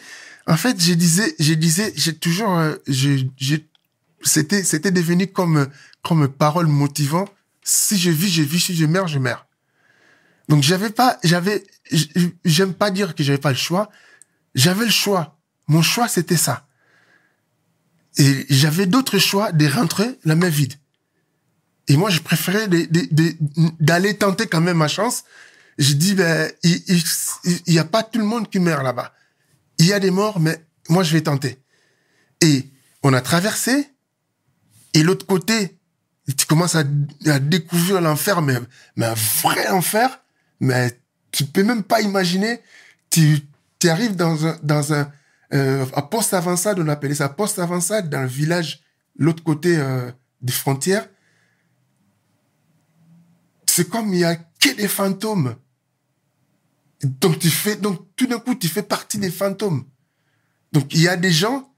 En fait, je disais, je disais, j'ai toujours, euh, j'ai, j'ai, c'était, c'était devenu comme, comme parole motivant. Si je vis, je vis. Si je meurs, je meurs. Donc, j'avais pas, j'avais, j'aime pas dire que j'avais pas le choix. J'avais le choix. Mon choix, c'était ça. Et j'avais d'autres choix de rentrer la main vide. Et moi, je préférais d'aller tenter quand même ma chance. Je dis, ben, il, il, il y a pas tout le monde qui meurt là-bas. Il y a des morts, mais moi, je vais tenter. Et on a traversé, et l'autre côté, tu commences à, découvrir l'enfer, mais, un vrai enfer, mais tu peux même pas imaginer. Tu, tu arrives dans un, dans un, euh, à poste avançade, on appelait ça poste avançade, dans le village, l'autre côté euh, des frontières. C'est comme il y a que des fantômes. Donc tu fais, donc tout d'un coup, tu fais partie des fantômes. Donc il y a des gens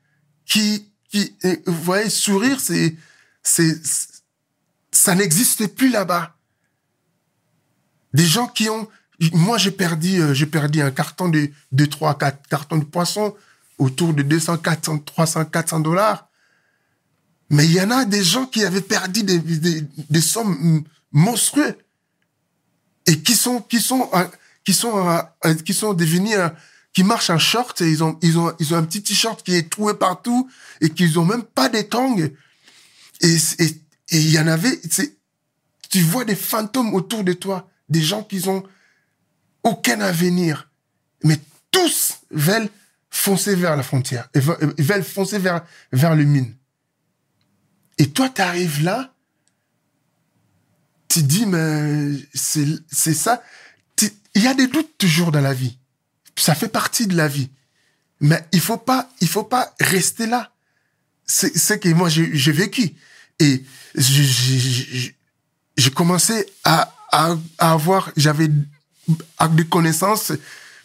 qui, qui, euh, vous voyez, sourire, c'est, c'est, ça n'existe plus là-bas. Des gens qui ont, moi j'ai perdu, euh, j'ai perdu un carton de 2, 3, 4 cartons de poisson autour de 200, 400, 300, 400 dollars. Mais il y en a des gens qui avaient perdu des, des, des sommes monstrueuses et qui sont, qui sont, euh, qui sont, qui sont devenus, qui marchent en short et ils ont, ils ont, ils ont un petit t-shirt qui est troué partout et qu'ils ont même pas des tongs. Et, et, il y en avait, tu vois des fantômes autour de toi, des gens qui ont aucun avenir, mais tous veulent foncer vers la frontière, veulent foncer vers, vers le mine. Et toi, tu arrives là, tu dis, mais c'est ça. Il y a des doutes toujours dans la vie. Ça fait partie de la vie. Mais il faut pas, il faut pas rester là. C'est c'est que moi, j'ai vécu. Et j'ai- commencé à, à, à avoir, j'avais des connaissances,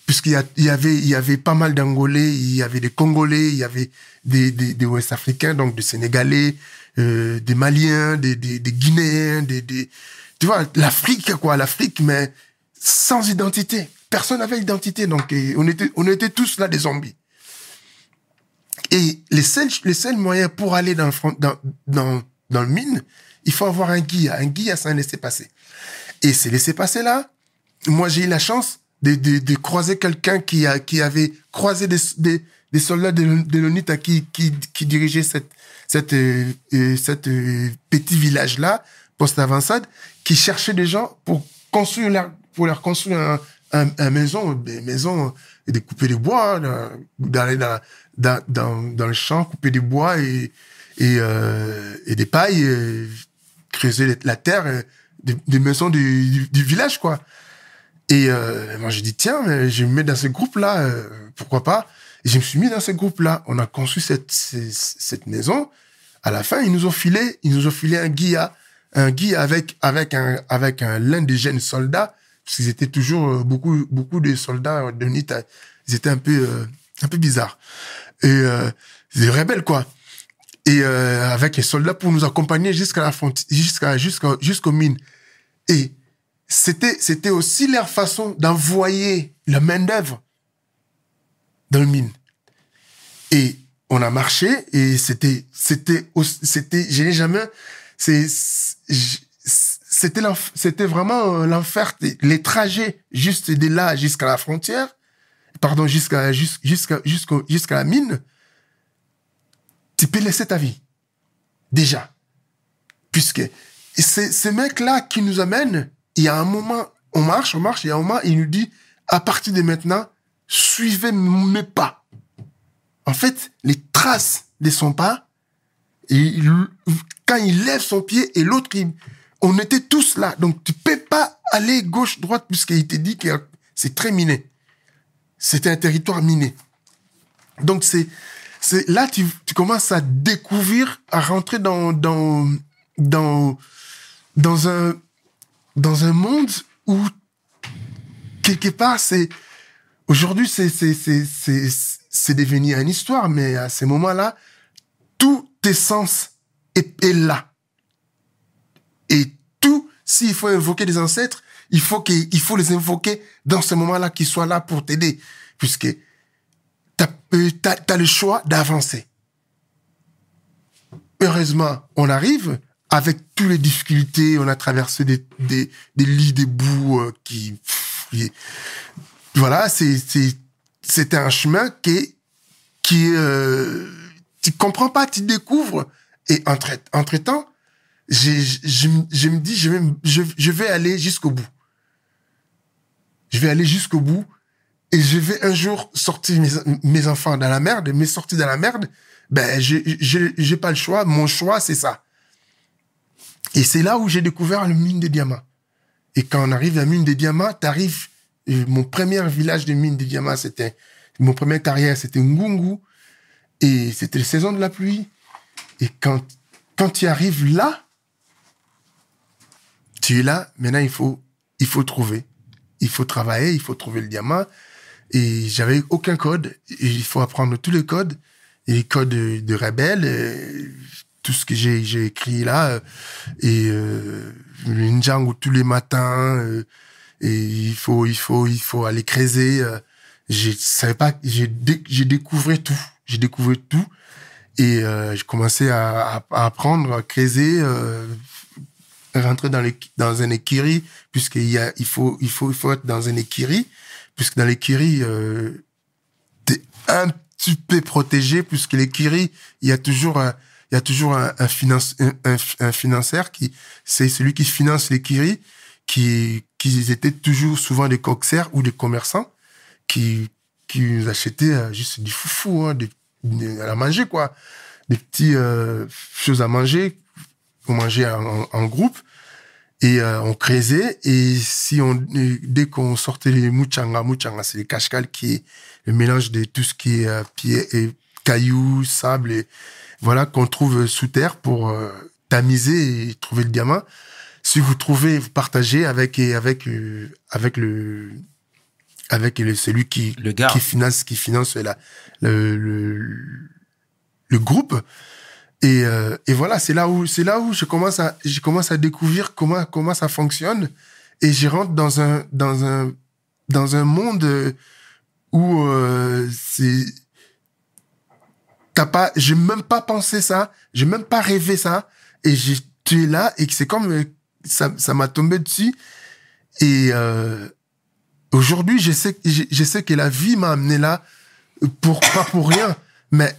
puisqu'il y, y avait, il y avait pas mal d'Angolais, il y avait des Congolais, il y avait des, des, des Ouest-Africains, donc des Sénégalais, euh, des Maliens, des, des, des Guinéens, des, des, tu vois, l'Afrique, quoi, l'Afrique, mais sans identité. Personne n'avait identité, donc on était, on était tous là des zombies. Et les seuls, les moyens pour aller dans le, dans, dans, dans le mine, il faut avoir un guide. Un guide, c'est un laissez-passer. Et ces laissez-passer là, moi j'ai eu la chance de, de, de croiser quelqu'un qui, qui avait croisé des, des, soldats de, de l'ONITA qui, qui, qui dirigeaient cette, cette, euh, euh, cette euh, petit village-là, poste avançade, qui cherchaient des gens pour construire leur, pour leur construire un, un, maison, des maisons, et de couper des bois, d'aller dans, dans, dans, le champ, couper des bois et, et, euh, des pailles, creuser la terre, euh, des, maisons du, village, quoi. Et euh, moi, j'ai dit, tiens, mais je me mets dans ce groupe-là, pourquoi pas? Et je me suis mis dans ce groupe-là. On a conçu cette, cette, cette maison. À la fin, ils nous ont filé, ils nous ont filé un guilla, un guilla avec avec un avec un l'un des jeunes soldats, parce qu'ils étaient toujours euh, beaucoup beaucoup de soldats de NITA. Ils étaient un peu euh, un peu bizarres et euh, des rebelles quoi. Et euh, avec les soldats pour nous accompagner jusqu'à la frontière, jusqu'à jusqu'aux mines. Et c'était c'était aussi leur façon d'envoyer la main d'œuvre dans le mine. Et on a marché et c'était c'était c'était je n'ai jamais c'est c'était vraiment euh, l'enfer les trajets juste de là jusqu'à la frontière pardon jusqu'à la mine. Tu peux laisser ta vie. Déjà. Puisque c'est ces mecs là qui nous amènent il y a un moment on marche on marche il y a un moment il nous dit à partir de maintenant suivez mes pas. En fait, les traces de son pas, quand il lève son pied et l'autre, il- on était tous là. Donc, tu peux pas aller gauche-droite puisqu'il te dit que c'est très miné. C'était un territoire miné. Donc, c'est, c'est là, tu, tu commences à découvrir, à rentrer dans, dans, dans, dans un, dans un monde où, quelque part, c'est, Aujourd'hui, c'est c'est c'est c'est c'est devenu une histoire, mais à ces moments-là, tout essence est, est là. Et s'il faut invoquer des ancêtres, il faut que, il faut les invoquer dans ce moment-là qu'ils soient là pour t'aider, puisque t'as t'as t'as le choix d'avancer. Heureusement, on arrive avec toutes les difficultés, on a traversé des des des lits, des bouts euh, qui pff, voilà, c'est c'est c'était un chemin qui qui euh, tu comprends pas, tu découvres et entre entre j'ai je, je me dis je vais je, je vais aller jusqu'au bout. Je vais aller jusqu'au bout et je vais un jour sortir mes, mes enfants dans la merde, mais sortis dans la merde, ben, j'ai, pas le choix. Mon choix, c'est ça. Et c'est là où j'ai découvert le mine de diamants. Et quand on arrive à mine des diamants, t'arrives, euh, mon premier village de mine des diamants, c'était, mon première carrière, c'était Ngungu. Et c'était la saison de la pluie. Et quand, quand tu arrives là, tu es là, maintenant il faut, il faut trouver. Il faut travailler, il faut trouver le diamant. Et j'avais aucun code. Il faut apprendre tous les codes. Les codes de, de rebelles, euh, tout ce que j'ai, j'ai écrit là. euh, Et euh, le Njango tous les matins. euh, et il faut, il faut, il faut aller creuser. je savais pas, j'ai, dé- j'ai découvert tout. J'ai découvert tout. Et euh, je commençais à, apprendre, à creuser, rentrer dans, les, dans un ékiri, puisqu'il y a, il faut, il faut, il faut être dans un ékiri, puisque dans l'ékiri, euh, t'es un petit peu protégé, puisque l'ékiri, il y a toujours un, il y a toujours un, finance, un, un, financière qui, c'est celui qui finance l'ékiri, qui, qui étaient toujours souvent des coxers ou des commerçants qui, qui nous achetaient euh, juste du foufou, hein, des, à manger, quoi. Des petits euh, choses à manger, qu'on mangeait en, en groupe. Et euh, on creusait. Et si on, dès qu'on sortait les mouchanga, mouchanga, c'est les kashkal qui est le mélange de tout ce qui est euh, pierre et cailloux, sable, et voilà, qu'on trouve sous terre pour euh, tamiser et trouver le diamant. Si vous trouvez, vous partagez avec, et avec, avec le, avec le, celui qui, Le qui finance, qui finance la, le, le, le groupe. Et, euh, et voilà, c'est là où, c'est là où je commence à, je commence à découvrir comment, comment ça fonctionne. Et je rentre dans un, dans un, dans un monde euh, où euh, c'est, t'as pas, j'ai même pas pensé ça, j'ai même pas rêvé ça. Et j'ai, tu es là et que c'est comme, euh, ça, ça m'a tombé dessus. Et, euh, Aujourd'hui, je sais, je, je sais que la vie m'a amené là pour pas pour rien, mais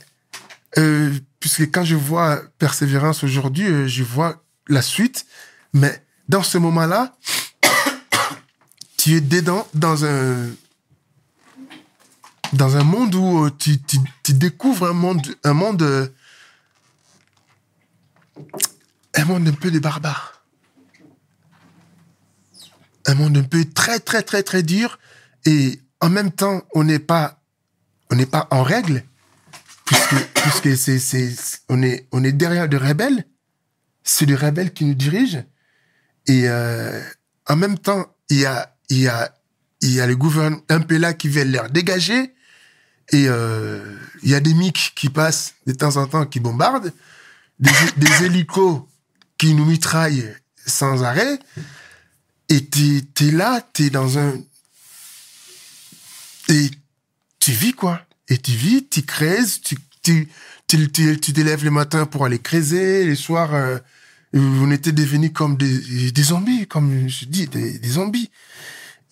euh, puisque quand je vois persévérance aujourd'hui, euh, je vois la suite. Mais dans ce moment-là, tu es dedans dans un monde où euh, tu, découvres un monde un monde euh, un monde un peu de barbares un monde un peu très très très très dur. Et en même temps on n'est pas on n'est pas en règle puisque puisque c'est c'est on est on est derrière des rebelles c'est des rebelles qui nous dirigent. Et euh, en même temps il y a il y a il y a le gouvernement un peu là qui veulent leur dégager et euh, il y a des mics qui passent de temps en temps qui bombardent. Des, des hélicos qui nous mitraillent sans arrêt. Et t'es es là, t'es dans un... Et tu vis, quoi? Et tu vis, tu creuses, tu, tu, tu, tu, tu te lèves le matin pour aller creuser, les soirs, euh, on était devenus comme des, des zombies, comme je dis, des, zombies.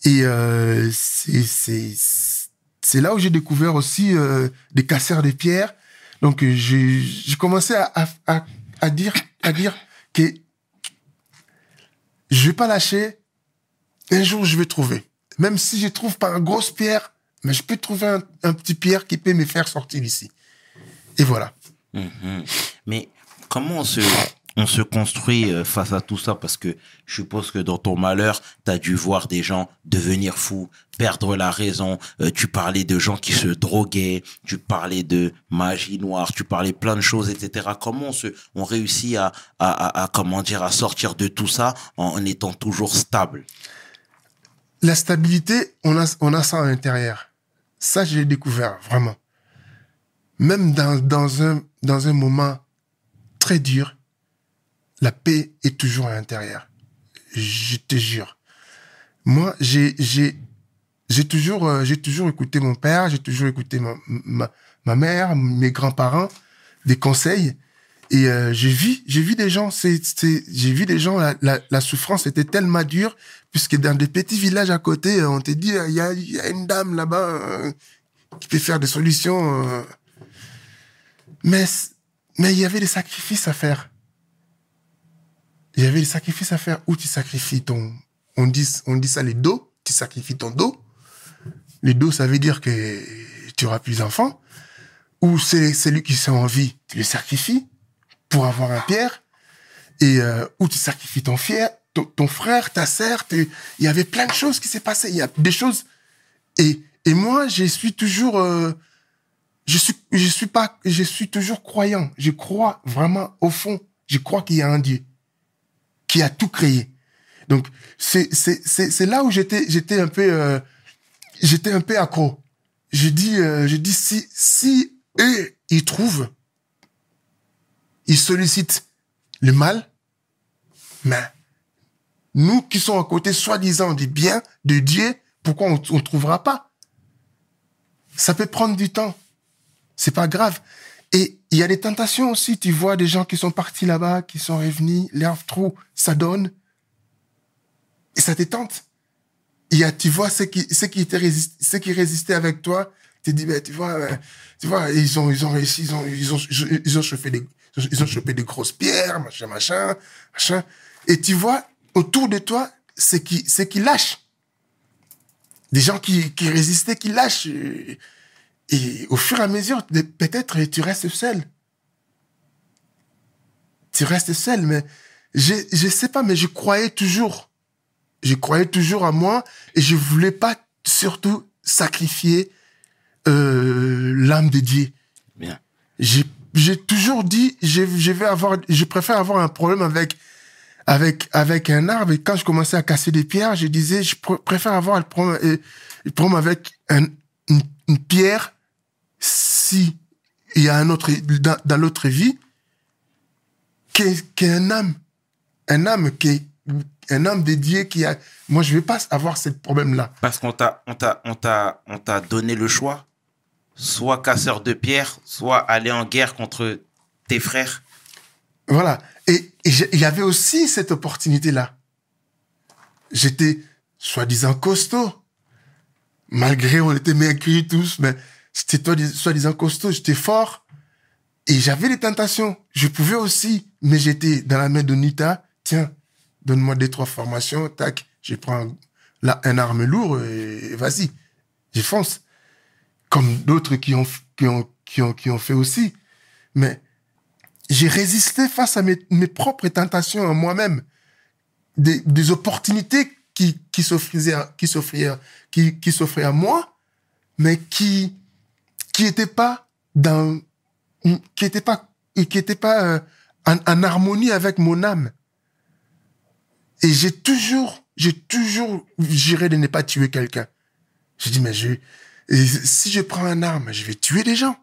Et euh, c'est là où j'ai découvert aussi euh, des casseurs de pierres. Donc euh, j'ai commencé à, à, à, à dire à dire que je vais pas lâcher. Un jour, je vais trouver. Même si je trouve pas une grosse pierre, mais je peux trouver un, un petit pierre qui peut me faire sortir d'ici. Et voilà. Mhm. Mais comment on se, on se construit euh, face à tout ça? Parce que je suppose que dans ton malheur, tu as dû voir des gens devenir fous, perdre la raison. Euh, tu parlais de gens qui se droguaient, tu parlais de magie noire, tu parlais plein de choses, etc. Comment on, se, on réussit à, à, à, à, comment dire, à sortir de tout ça en, en étant toujours stable? La stabilité, on a, on a ça à l'intérieur. Ça, j'ai découvert, vraiment. Même dans, dans, un, dans un moment très dur, la paix est toujours à l'intérieur. Je te jure. Moi, j'ai, j'ai, j'ai toujours, euh, j'ai toujours écouté mon père, j'ai toujours écouté ma, ma, ma mère, mes grands-parents, des conseils. Et euh, j'ai vu, j'ai vu des gens, c'est, c'est, j'ai vu des gens, la, la, la souffrance était tellement dure, puisque dans des petits villages à côté, euh, on te dit, il y a, une dame là-bas euh, qui peut faire des solutions. euh. Mais, mais il y avait des sacrifices à faire. Il y avait des sacrifices à faire où tu sacrifies ton, on dit, on dit ça les dos, tu sacrifies ton dos. Les dos, ça veut dire que tu auras plus d'enfants. Ou c'est celui qui sont en vie, tu le sacrifies pour avoir un pierre. Et euh, ou tu sacrifies ton, fier, ton, ton frère, ta sœur. Il y avait plein de choses qui s'est passé. Il y a des choses. Et, et moi, je suis toujours... euh, je suis, je suis pas, je suis toujours croyant. Je crois vraiment au fond. Je crois qu'il y a un Dieu qui a tout créé. Donc c'est c'est c'est c'est là où j'étais j'étais un peu euh, j'étais un peu accro. Je dis euh, je dis si si eux ils trouvent ils sollicitent le mal, mais nous qui sommes à côté soi-disant du bien de Dieu, pourquoi on ne trouvera pas? Ça peut prendre du temps. C'est pas grave. Et il y a des tentations aussi. Tu vois des gens qui sont partis là-bas, qui sont revenus, l'herbe trop, ça donne. Et ça te tente. Il y a, tu vois, ceux qui, ceux qui résist- ceux qui résistaient avec toi, tu te dis, ben, tu vois, euh, tu vois, ils ont, ils ont réussi, ils ont, ils ont, ils ont chopé des, ils ont chopé des grosses pierres, machin, machin, machin. Et tu vois, autour de toi, c'est qui, c'est qui lâchent. Des gens qui, qui résistaient, qui lâchent. Et au fur et à mesure, peut-être tu restes seul. Tu restes seul, mais je, je sais pas, mais je croyais toujours. Je croyais toujours à moi et je voulais pas surtout sacrifier euh, l'âme de Dieu. Bien. J'ai j'ai toujours dit, je, je vais avoir, je préfère avoir un problème avec avec avec un arbre. Et quand je commençais à casser des pierres, je disais, je pr- préfère avoir le problème, le problème avec un- une, une pierre si il y a un autre dans, dans l'autre vie qu'un qu'un âme, un âme qui un âme dédié qui a. Moi, je vais pas avoir ce problème-là. Parce qu'on t'a, on t'a, on t'a, on t'a donné le choix. Soit casseur de pierre, soit aller en guerre contre tes frères. Voilà. Et et il y avait aussi cette opportunité-là. J'étais soi-disant costaud. Malgré on était maigris tous, mais c'était soi-disant costaud, j'étais fort. Et j'avais des tentations. Je pouvais aussi, mais j'étais dans la main de Nita. Tiens, donne-moi deux, trois formations. Tac, je prends là, un arme lourde et vas-y, je fonce. Comme d'autres qui ont, qui, ont, qui, ont, qui ont fait aussi. Mais j'ai résisté face à mes, mes propres tentations en moi-même. Des, des opportunités qui, qui s'offraient qui qui, qui à moi, mais qui, qui étaient pas dans, qui pas, qui étaient pas euh, en, en harmonie avec mon âme. Et j'ai toujours, j'ai toujours juré de ne pas tuer quelqu'un. J'ai dit, mais je, si je prends un arme, je vais tuer des gens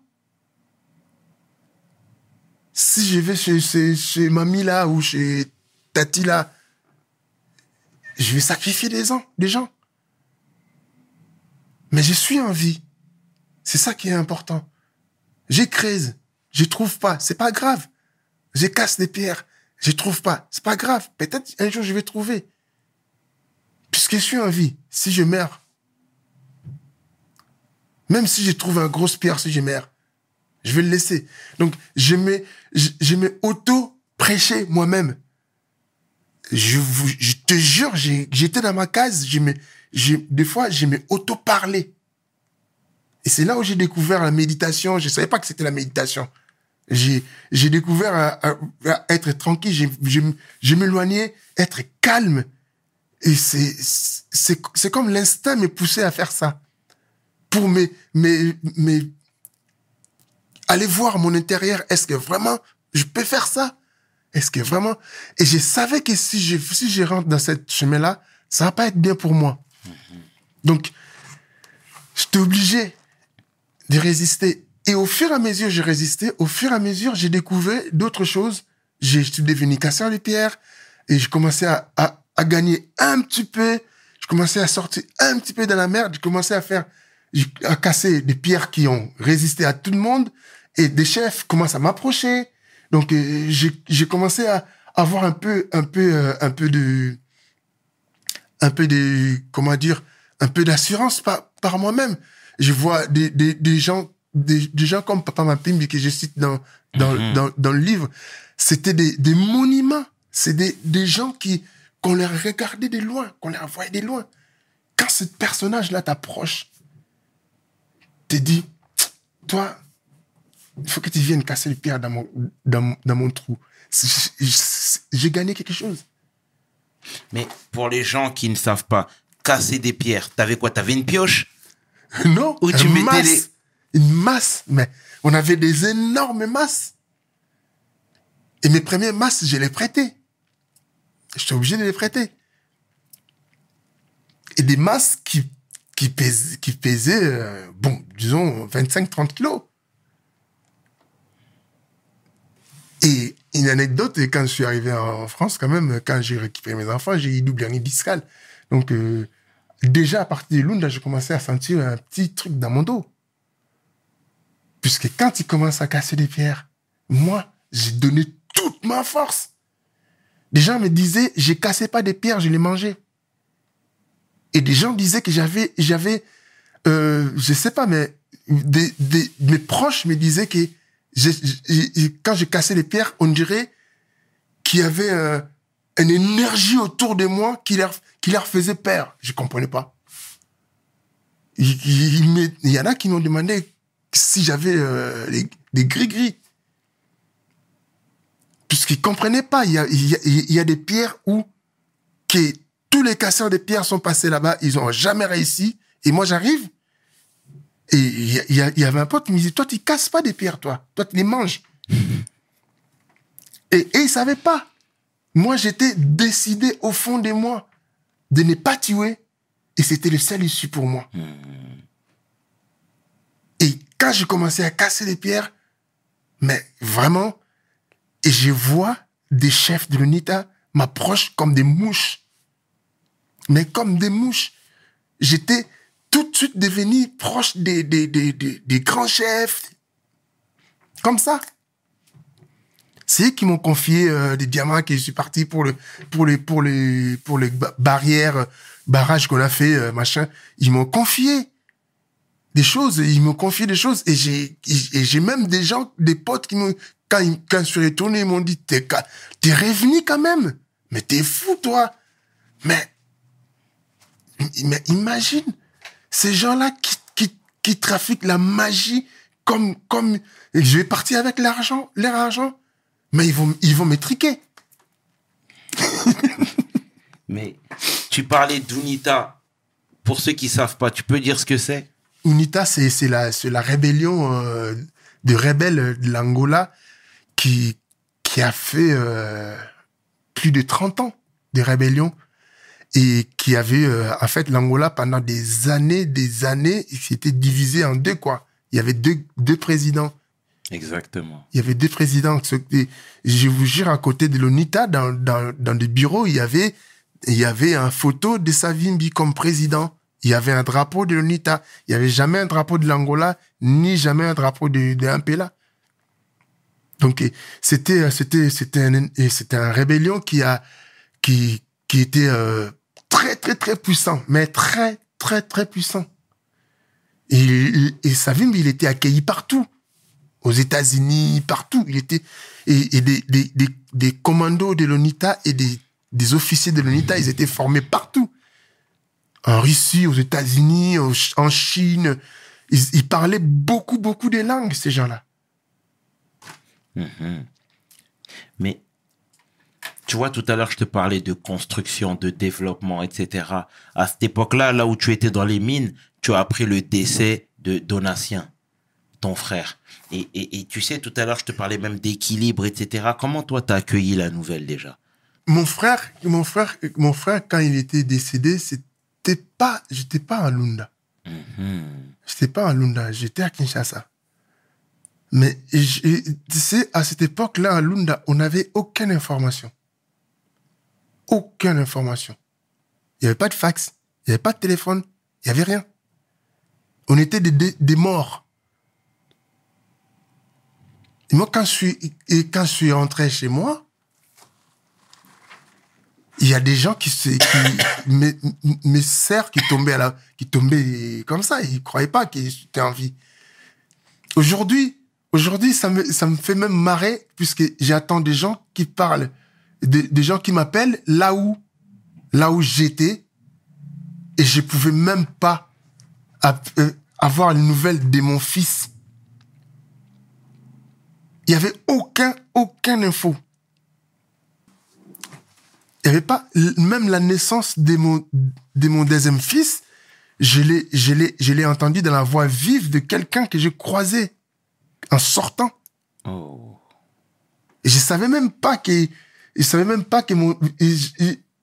si je vais chez, chez, chez mamie là ou chez tati là, je vais sacrifier des gens, des gens. Mais je suis en vie. C'est ça qui est important. J'ai crise, je trouve pas, c'est pas grave. Je casse des pierres, je trouve pas, c'est pas grave. Peut-être un jour je vais trouver. Puisque je suis en vie, si je meurs, même si je trouve un grosse pierre, si je meurs, je vais le laisser. Donc, je me, je, je me auto-prêchais moi-même. Je, vous, je te jure, j'ai- j'étais dans ma case, je me, je, des fois, je me auto-parlais. Et c'est là où j'ai découvert la méditation. Je savais pas que c'était la méditation. J'ai, j'ai découvert à, à- à être tranquille, je, je, je m'éloignais, être calme. Et c'est, c'est, c'est comme l'instinct me poussait à faire ça. Pour mes, mes, mes, aller voir mon intérieur. Est-ce que vraiment je peux faire ça? Est-ce que vraiment? Et je savais que si je si je rentre dans cette chemin-là, ça va pas être bien pour moi. Donc, j'étais obligé de résister. Et au fur et à mesure, j'ai résisté. Au fur et à mesure, j'ai découvert d'autres choses. J'ai- Je suis devenu casseur de pierres et je commençais à, à, à gagner un petit peu. Je commençais à sortir un petit peu de la merde. Je commençais à faire, à casser des pierres qui ont résisté à tout le monde. Et des chefs commencent à m'approcher. Donc, euh, j'ai commencé à avoir un peu, un peu, euh, un peu de, un peu de, comment dire, un peu d'assurance par, par moi-même. Je vois des, des, des gens, des, des gens comme Papa Mapimbi que je cite dans, dans, Mhm. dans, dans le livre. C'était des, des monuments. C'est des, des gens qui, qu'on les regardait de loin, qu'on les voyait de loin. Quand ce personnage-là t'approche, te dis, toi, il faut que tu viennes casser les pierres dans mon, dans, dans mon trou. J'ai gagné quelque chose. Mais pour les gens qui ne savent pas, casser des pierres, t'avais quoi? T'avais une pioche? Non, tu une masse, les- Une masse, mais on avait des énormes masses. Et mes premières masses, je les prêtais. J'étais obligé de les prêter. Et des masses qui, qui, pèsent, qui pesaient, euh, bon, disons, 25-30 kilos. Et une anecdote, quand je suis arrivé en France, quand même, quand j'ai récupéré mes enfants, j'ai eu double hernie discale. Donc, euh, déjà, à partir de Lunda, j'ai commencé à sentir un petit truc dans mon dos. Puisque quand il commence à casser des pierres, moi, j'ai donné toute ma force. Des gens me disaient, j'ai cassé pas des pierres, je les mangeais. Et des gens disaient que j'avais, j'avais, euh, je sais pas, mais des, des, mes proches me disaient que quand j'ai cassé les pierres, on dirait qu'il y avait euh, une énergie autour de moi qui leur, faisait peur. Je comprenais pas. Il, y en a qui m'ont demandé si j'avais euh, des gris-gris. Puisqu'ils comprenaient pas. Il y a, des pierres où que tous les casseurs de pierres sont passés là-bas, ils ont jamais réussi. Et moi, j'arrive. Et il y, il il avait un pote qui me disait, toi, tu casses pas des pierres, toi. Toi, tu les manges. et, et ils savaient pas. Moi, j'étais décidé au fond de moi de ne pas tuer. Et c'était le seul issue pour moi. Et quand j'ai commencé à casser les pierres, mais vraiment, et je vois des chefs de l'UNITA m'approchent comme des mouches. Mais comme des mouches. J'étais tout de suite devenu proche des, des, des, des, grands chefs. Comme ça. C'est eux qui m'ont confié euh, des diamants que je suis parti pour le pour les pour les pour les ba- barrières barrages qu'on a fait euh, machin. Ils m'ont confié des choses, ils m'ont confié des choses et j'ai et j'ai même des gens, des potes qui m'ont quand quand je suis retourné, ils m'ont dit t'es t'es revenu quand même, mais t'es fou toi, mais imagine ces gens-là qui, qui qui trafiquent la magie comme comme je vais partir avec l'argent, leur argent, mais ils vont ils vont m'étriquer. Mais tu parlais d'UNITA. Pour ceux qui savent pas, tu peux dire ce que c'est? UNITA, c'est c'est la, c'est la rébellion euh, de rebelles de l'Angola qui, qui a fait euh, plus de 30 ans de rébellion et qui avait, euh, en fait, l'Angola pendant des années, des années, il s'était divisé en deux, quoi. Il y avait deux, deux présidents. Exactement. Il y avait deux présidents. Je vous jure, à côté de l'UNITA, dans, dans, dans des bureaux, il y avait, il y avait un photo de Savimbi comme président. Il y avait un drapeau de l'UNITA. Il y avait jamais un drapeau de l'Angola, ni jamais un drapeau de, de. Donc, c'était, c'était, c'était un, c'était un rébellion qui a, qui, qui était euh, très, très, très puissant, mais très, très, très puissant. Et, et Savimbi, il était accueilli partout aux États-Unis, partout. Il était et, des, des, des, des commandos de l'ONITA et des, des officiers de l'ONITA, ils étaient formés partout. En Russie, aux États-Unis, en Chine, ils, parlaient beaucoup, beaucoup de langues, ces gens-là. Mais tu vois, tout à l'heure, je te parlais de construction, de développement, etc. À cette époque-là, là où tu étais dans les mines, tu as appris le décès de Donatien, ton frère. Et, et, et tu sais, tout à l'heure, je te parlais même d'équilibre, etc. Comment toi, t'as accueilli la nouvelle déjà? Mon frère, mon frère, mon frère, quand il était décédé, c'était pas, j'étais pas à Lunda. J'étais pas à Lunda, j'étais à Kinshasa. Mais tu sais, à cette époque-là, à Lunda, on n'avait aucune information. Aucune information. Il n'y avait pas de fax, il n'y avait pas de téléphone, il n'y avait rien. On était des, morts. Et moi, quand je suis, quand je suis rentré chez moi, il y a des gens qui se, qui, qui tombaient qui tombaient comme ça, ils croyaient pas que j'étais en vie. Aujourd'hui, aujourd'hui, ça me, ça me fait même marrer puisque j'attends des gens qui parlent, des, des gens qui m'appellent là où, là où j'étais et je pouvais même pas euh, avoir les nouvelles de mon fils. Il n'y avait aucun, aucun info. Il n'y avait pas, même la naissance de mon, de mon deuxième fils, je l'ai, je l'ai, je l'ai entendu dans la voix vive de quelqu'un que j'ai croisé en sortant. Oh. Et je savais même pas que, je savais même pas que mon,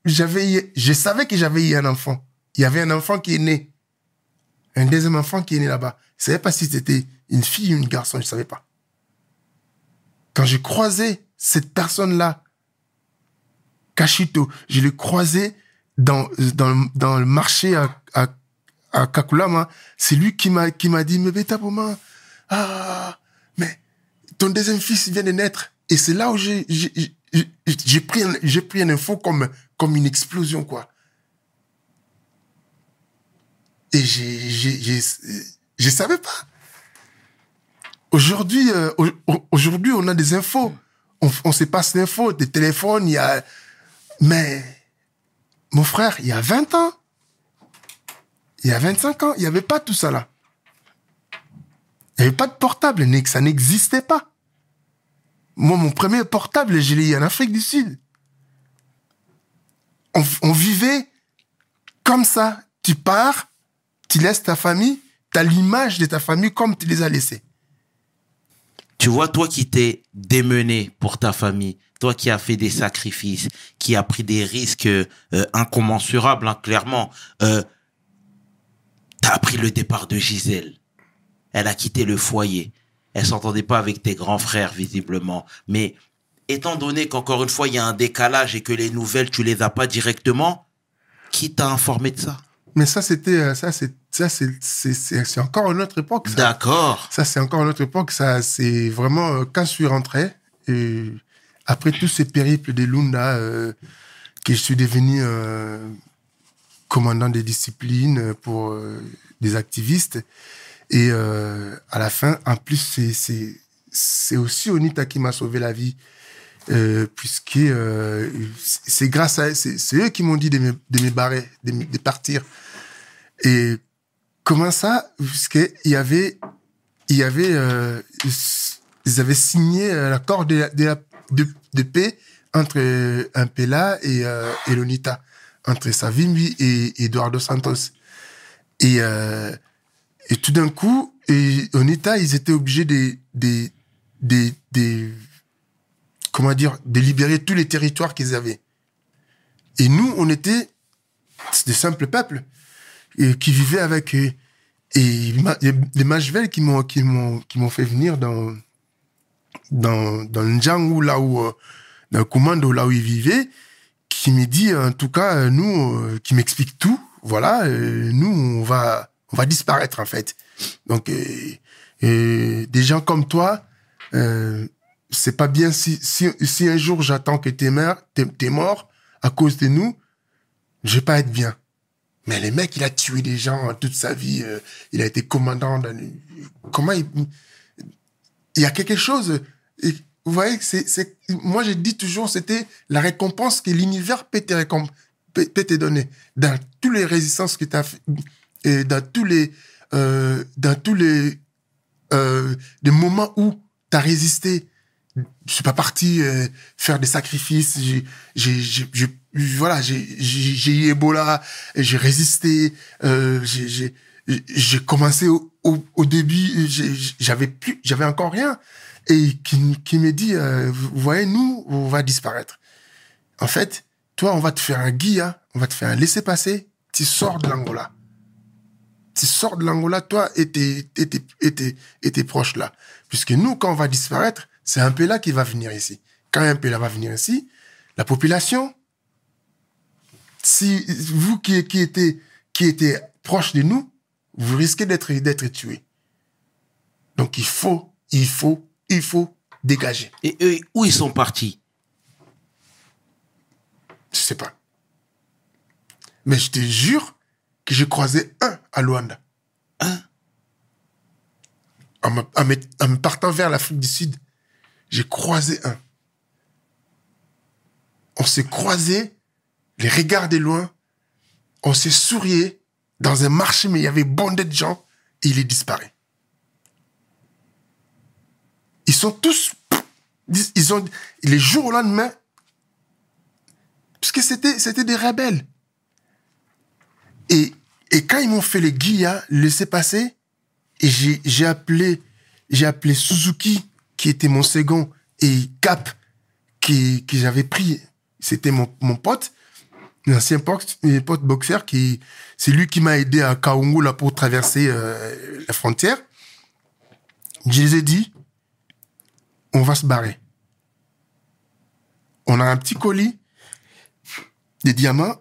j'avais, je savais que j'avais eu un enfant. Il y avait un enfant qui est né. Un deuxième enfant qui est né là-bas. Je savais pas si c'était une fille ou une garçon, je savais pas. Quand j'ai croisé cette personne-là, Kashito, je l'ai croisé dans, dans, dans le marché à, à, à Kakulama. C'est lui qui m'a, qui m'a dit, mais Beta Poma, ah, mais ton deuxième fils vient de naître. Et c'est là où j'ai, j'ai, j'ai- pris, j'ai pris une info comme, comme une explosion, quoi. Et j'ai, je savais pas. Aujourd'hui, euh, au- au- aujourd'hui, on a des infos. On, on se passe l'info, des téléphones, il y a, mais, mon frère, il y a 20 ans, il y a 25 ans, il n'y avait pas tout ça là. Il n'y avait pas de portable, ça n'existait pas. Moi, mon premier portable, je l'ai eu en Afrique du Sud. On, vivait comme ça. Tu pars, tu laisses ta famille, tu as l'image de ta famille comme tu les as laissés. Tu vois, toi qui t'es démené pour ta famille, toi qui as fait des sacrifices, qui as pris des risques euh, incommensurables, hein, clairement, euh, t'as appris le départ de Gisèle. Elle a quitté le foyer. Elle s'entendait pas avec tes grands frères, visiblement. Mais étant donné qu'encore une fois, il y a un décalage et que les nouvelles, tu les as pas directement, qui t'a informé de ça? Mais ça, c'était, euh, ça, c'est, ça, c'est, c'est, encore une autre époque. D'accord. Ça, c'est encore une autre époque. Ça, c'est vraiment euh, quand je suis rentré, et après tous ces périples des Lunda, euh, que je suis devenu euh, commandant des disciplines pour des activistes. Et euh, à la fin, en plus, c'est, c'est, c'est aussi Onita qui m'a sauvé la vie. Euh, puisque euh, c'est grâce à c'est, c'est eux qui m'ont dit de me, de me barrer, de, partir. Et comment ça? Puisqu'il y avait il y avait, ils avaient signé l'accord de, de, de, paix entre Impela et, et Lonita, entre Savimbi et Eduardo Santos. Et, et tout d'un coup, et Onita, ils étaient obligés de, de, de, de- comment dire, de libérer tous les territoires qu'ils avaient. Et nous, on était des simples peuples euh, qui vivaient avec eux. Et a des Majvel qui m'ont qui m'ont qui m'ont fait venir dans dans dans le Ndjangu, là où euh, dans le commando là où ils vivaient qui me dit en tout cas nous euh, qui m'explique tout voilà nous on va on va disparaître en fait donc euh, euh, des gens comme toi euh, c'est pas bien si si un jour j'attends que t'es mort mort à cause de nous je vais pas être bien mais le mec, il a tué des gens toute sa vie. il a été commandant. Comment il... Il y a quelque chose. et vous voyez, c'est, moi, je dis toujours, c'était la récompense que l'univers peut te donner. Dans toutes les résistances que tu as fait, et dans tous les, euh, dans tous les, euh, des moments où tu as résisté, je suis pas parti euh, faire des sacrifices. J'ai, j'ai, voilà, j'ai, j'ai, eu Ebola, j'ai résisté. Euh, j'ai, j'ai, commencé au, au, au début, j'avais plus, j'avais encore rien, et qui, qui me dit, euh, vous voyez, nous, on va disparaître. En fait, toi, on va te faire un guia, on va te faire un laisser-passer. Tu sors de l'Angola. Tu sors de l'Angola, toi et tes, et tes, et tes, et tes proches là. Puisque nous, quand on va disparaître, c'est un là qui va venir ici. Quand un là va venir ici, la population, si vous qui, qui étiez, qui étiez proche de nous, vous risquez d'être, d'être tués. Donc il faut, il faut, il faut dégager. Et eux, où ils sont partis? Je sais pas. Mais je te jure que j'ai croisé un à Luanda. Un? En me, en me- en me partant vers l'Afrique du Sud, j'ai croisé un. On s'est croisés, les regards de loin, on s'est sourié dans un marché, mais il y avait bondé de gens et il est disparu. Ils sont tous, ils ont, les jours au lendemain, parce que c'était, c'était des rebelles. Et, et quand ils m'ont fait les guillas, laissé passer, et j'ai, appelé, j'ai appelé Suzuki, qui était mon second, et Cap, qui, que j'avais pris, c'était mon, mon pote, l'ancien pote, un pote boxeur, qui, c'est lui qui m'a aidé à Kaungu, là, pour traverser euh, la frontière. Je les ai dit, on va se barrer. On a un petit colis, des diamants,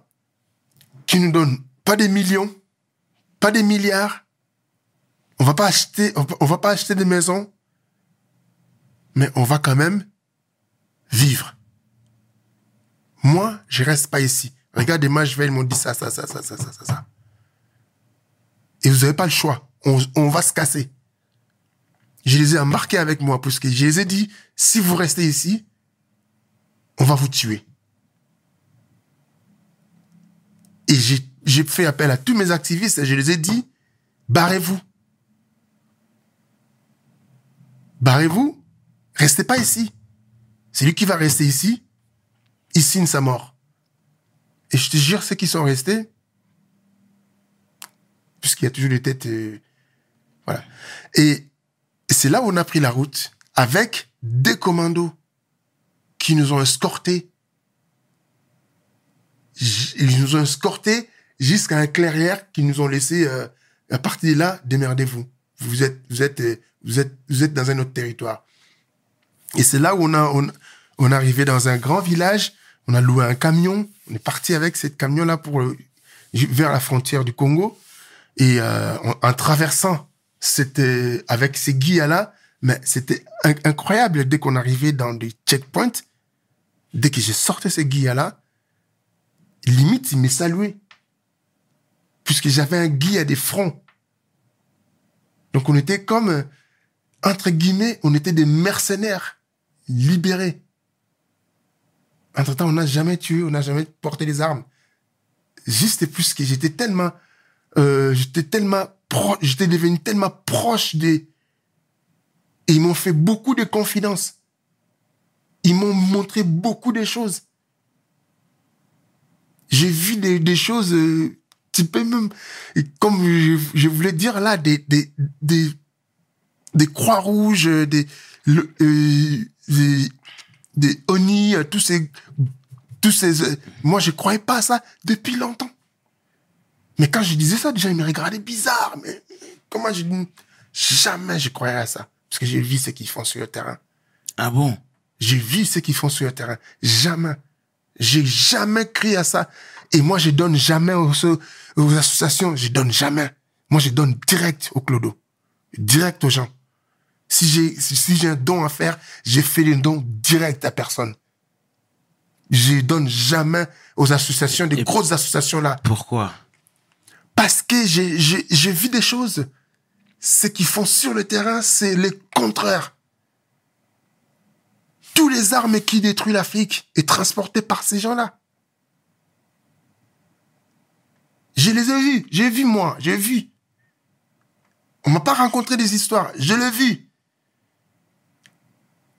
qui nous donne pas des millions, pas des milliards. On va pas acheter, on va- pas acheter des maisons, mais on va quand même vivre. Moi, je reste pas ici. Regardez-moi, je vais, ils m'ont dit ça, ça, ça, ça, ça, ça, ça. Et vous avez pas le choix. On, on va se casser. Je les ai embarqués avec moi, parce que je les ai dit, si vous restez ici, on va vous tuer. Et j'ai, j'ai fait appel à tous mes activistes et je les ai dit, barrez-vous. Barrez-vous. Restez pas ici. C'est lui qui va rester ici. Il signe sa mort. Et je te jure, ceux qui sont restés, puisqu'il y a toujours des têtes, euh, voilà. Et, c'est là où on a pris la route avec des commandos qui nous ont escortés. Ils nous ont escortés jusqu'à un clairière qui nous ont laissé, euh, à partir de là, démerdez-vous. Vous êtes, vous êtes, euh, vous êtes, vous êtes dans un autre territoire. Et c'est là où on a, on, on est arrivé dans un grand village. On a loué un camion. On est parti avec ce camion-là pour euh, vers la frontière du Congo. Et euh, en, traversant, c'était avec ces guillas-là, mais c'était in- incroyable dès qu'on arrivait dans des checkpoints. Dès que j'ai sorti ces guillas-là, limite, il m'a salué. Puisque j'avais un guilla des fronts. Donc on était comme, euh, entre guillemets, on était des mercenaires libérés. Entre-temps, on n'a jamais tué, on n'a jamais porté les armes. Juste plus que j'étais tellement, euh, j'étais tellement proche, j'étais devenu tellement proche des, et ils m'ont fait beaucoup de confidences. Ils m'ont montré beaucoup de choses. J'ai vu des, des choses, euh, peux même, et comme je, je voulais dire là, des, des, des, des croix rouges, euh, des, le- euh, des, des ONI, euh, tous ces, tous ces, euh, moi je croyais pas à ça depuis longtemps. Mais quand je disais ça, déjà ils me regardaient bizarre, mais comment je jamais je croyais à ça. Parce que j'ai vu ce qu'ils font sur le terrain. Ah bon? J'ai vu ce qu'ils font sur le terrain. Jamais. J'ai jamais crié à ça. Et moi, je donne jamais aux, aux associations. Je donne jamais. Moi, je donne direct au clodo. Direct aux gens. Si j'ai, si, j'ai un don à faire, j'ai fait le don direct à personne. Je donne jamais aux associations, des Et- grosses associations là. Pourquoi? Parce que j'ai, j'ai, j'ai vu des choses. Ce qu'ils font sur le terrain, c'est le contraire. Tous les armes qui détruisent l'Afrique est transportées par ces gens-là. Je les ai vus. J'ai vu, moi. J'ai vu. On m'a pas rencontré des histoires. Je l'ai vu.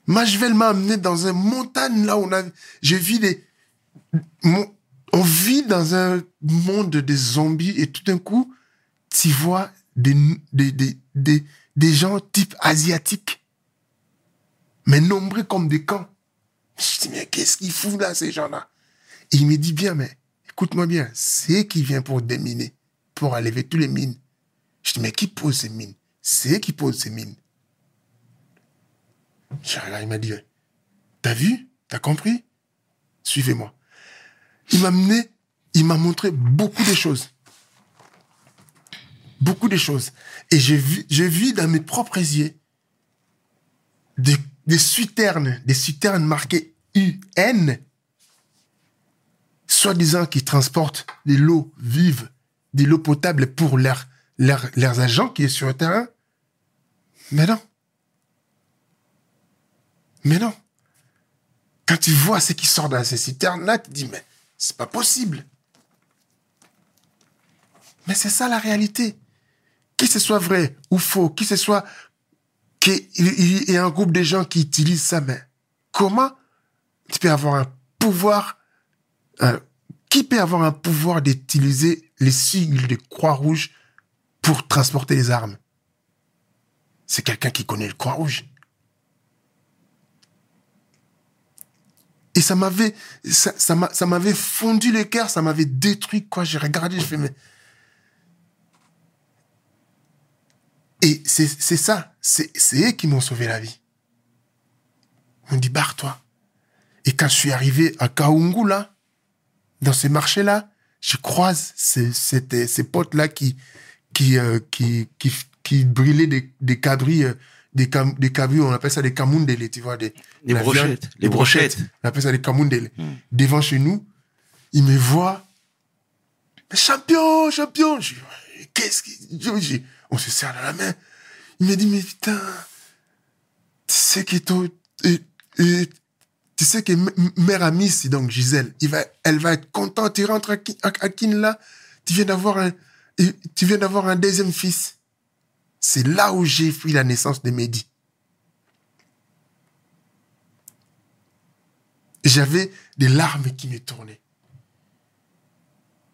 Majvel m'a amené dans une montagne là où on a, j'ai vu des, on vit dans un monde de zombies et tout d'un coup, tu vois des, des, des, des, des gens type asiatiques, mais nombreux comme des camps. Je dis, mais qu'est-ce qu'ils foutent là, ces gens-là? Il me dit bien, mais écoute-moi bien, c'est qui vient pour déminer, pour enlever tous les mines? Je dis, mais qui pose ces mines? C'est qui posent ces mines? Je il m'a dit, t'as vu? T'as compris? Suivez-moi. Il m'a amené, il m'a montré beaucoup de choses. Beaucoup de choses. Et j'ai vu, j'ai vu dans mes propres yeux des, des citernes, des citernes marquées UN, soi-disant qui transportent de l'eau vive, de l'eau potable pour leurs agents qui est sur le terrain. Mais non. Mais non. Quand tu vois ce qui sort dans ces citernes-là, tu te dis, mais c'est pas possible. Mais c'est ça la réalité. qui ce soit vrai ou faux, qui ce soit qu'il y ait un groupe de gens qui utilisent ça, mais comment tu peux avoir un pouvoir, qui peut avoir un pouvoir d'utiliser les sigles de Croix-Rouge pour transporter les armes? C'est quelqu'un qui connaît le Croix-Rouge. Et ça m'avait, ça, ça m'a- ça m'avait fondu le cœur, ça m'avait détruit, quoi. J'ai regardé, je fais, mais. Et c'est c'est ça, c'est c'est eux qui m'ont sauvé la vie. On dit, barre-toi. Et quand je suis arrivé à Kaungu, là, dans ce marché-là, je croise ces, ces, ces potes-là qui, qui, euh, qui, qui, qui brillaient des, des cabris, euh, des, cam, des cabris, on appelle ça des camundele, tu vois, des, Les la brochettes, viande- les brochettes. On appelle ça des camundele. Hmm. Devant chez nous, ils me voient. Mais champion, champion. Je qu'est-ce qui, on se serre dans la main. Il me dit, mais putain, tu sais que et- tu sais que mère amie, donc Gisèle, elle va être contente, tu rentres à, Ki- à, à Kinla, tu viens d'avoir un, deuxième fils. C'est là où j'ai pris la naissance de Mehdi. J'avais des larmes qui me tournaient.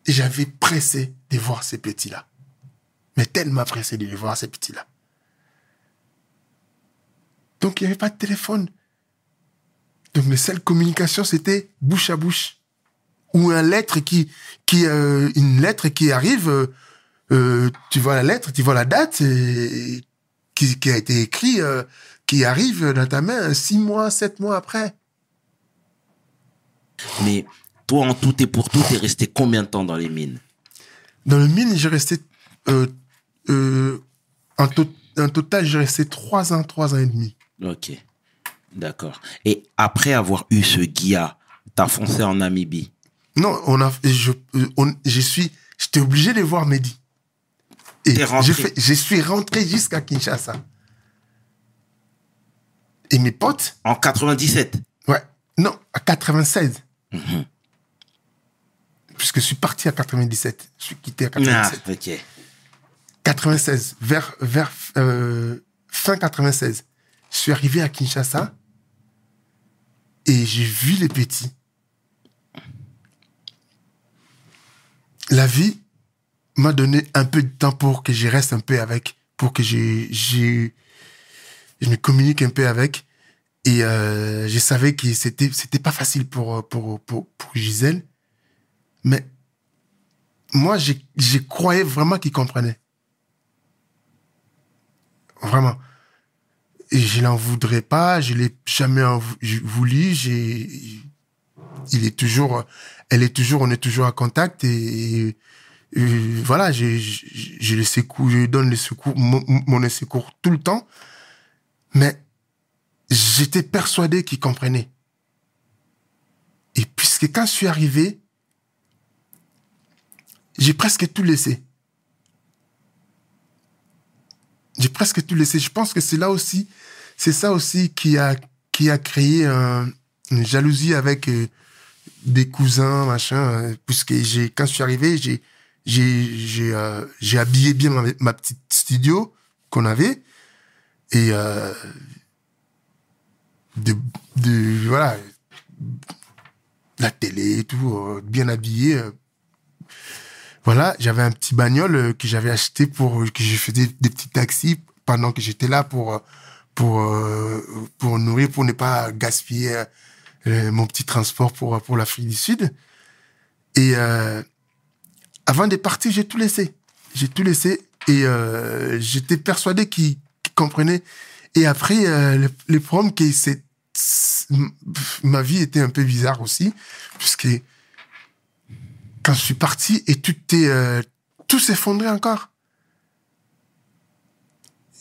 Et j'avais pressé de voir ces petits-là. Mais tellement pressé de les voir, ces petits-là. Donc, il n'y avait pas de téléphone. Donc, la seule communication, c'était bouche à bouche. Ou une lettre qui, qui, euh, une lettre qui arrive, euh, euh, tu vois la lettre, tu vois la date, et- qui, qui a été écrit, euh, qui arrive dans ta main six mois, sept mois après. Mais toi, en tout et pour tout, t'es resté combien de temps dans les mines? Dans le mine, j'ai resté, en, to- en total, j'ai resté trois ans, trois ans et demi. Ok, d'accord. Et après avoir eu ce Guia, t'as foncé en Namibie. Non, on a, je, euh, on, je suis, j'étais obligé de voir Mehdi. Et fait- je suis rentré jusqu'à Kinshasa. Et mes potes, En 97 ouais, non, à 96. Mhm. Puisque je suis parti à 97. Je suis quitté à Ah, 97. ok. 96, vers, vers euh, fin 96. Je suis arrivé à Kinshasa et j'ai vu les petits. La vie m'a donné un peu de temps pour que je reste un peu avec, pour que je, je, me communique un peu avec. Et euh, je savais que c'était c'était pas facile pour, pour, pour, Gisèle. Mais moi, je croyais vraiment qu'il comprenait. Vraiment. Et je l'en voudrais pas, je l'ai jamais voulu, j'ai, il est toujours, elle est toujours, on est toujours en contact et, voilà, je, je, le secours, je donne le secours, mon, mon secours tout le temps. Mais j'étais persuadé qu'il comprenait. Et puisque quand je suis arrivé, j'ai presque tout laissé. J'ai presque tout laissé. Je pense que c'est là aussi, c'est ça aussi qui a, qui a créé un- une jalousie avec euh, des cousins, machin, euh, puisque j'ai, quand je suis arrivé, j'ai, j'ai, j'ai, euh, j'ai habillé bien ma, petite studio qu'on avait et de, de, voilà, la télé et tout, bien habillé. Euh, voilà, j'avais un petit bagnole euh, que j'avais acheté pour que je faisais des petits taxis pendant que j'étais là pour euh, pour euh, pour nourrir, pour ne pas gaspiller euh, mon petit transport pour pour l'Afrique du Sud. Et euh, avant de partir, j'ai tout laissé. J'ai tout laissé et euh, j'étais persuadé qu'il qu'il comprenait. Et après, euh, le, que c'est- ma vie était un peu bizarre aussi, puisque quand je suis parti et tout est, euh, tout s'effondrait encore.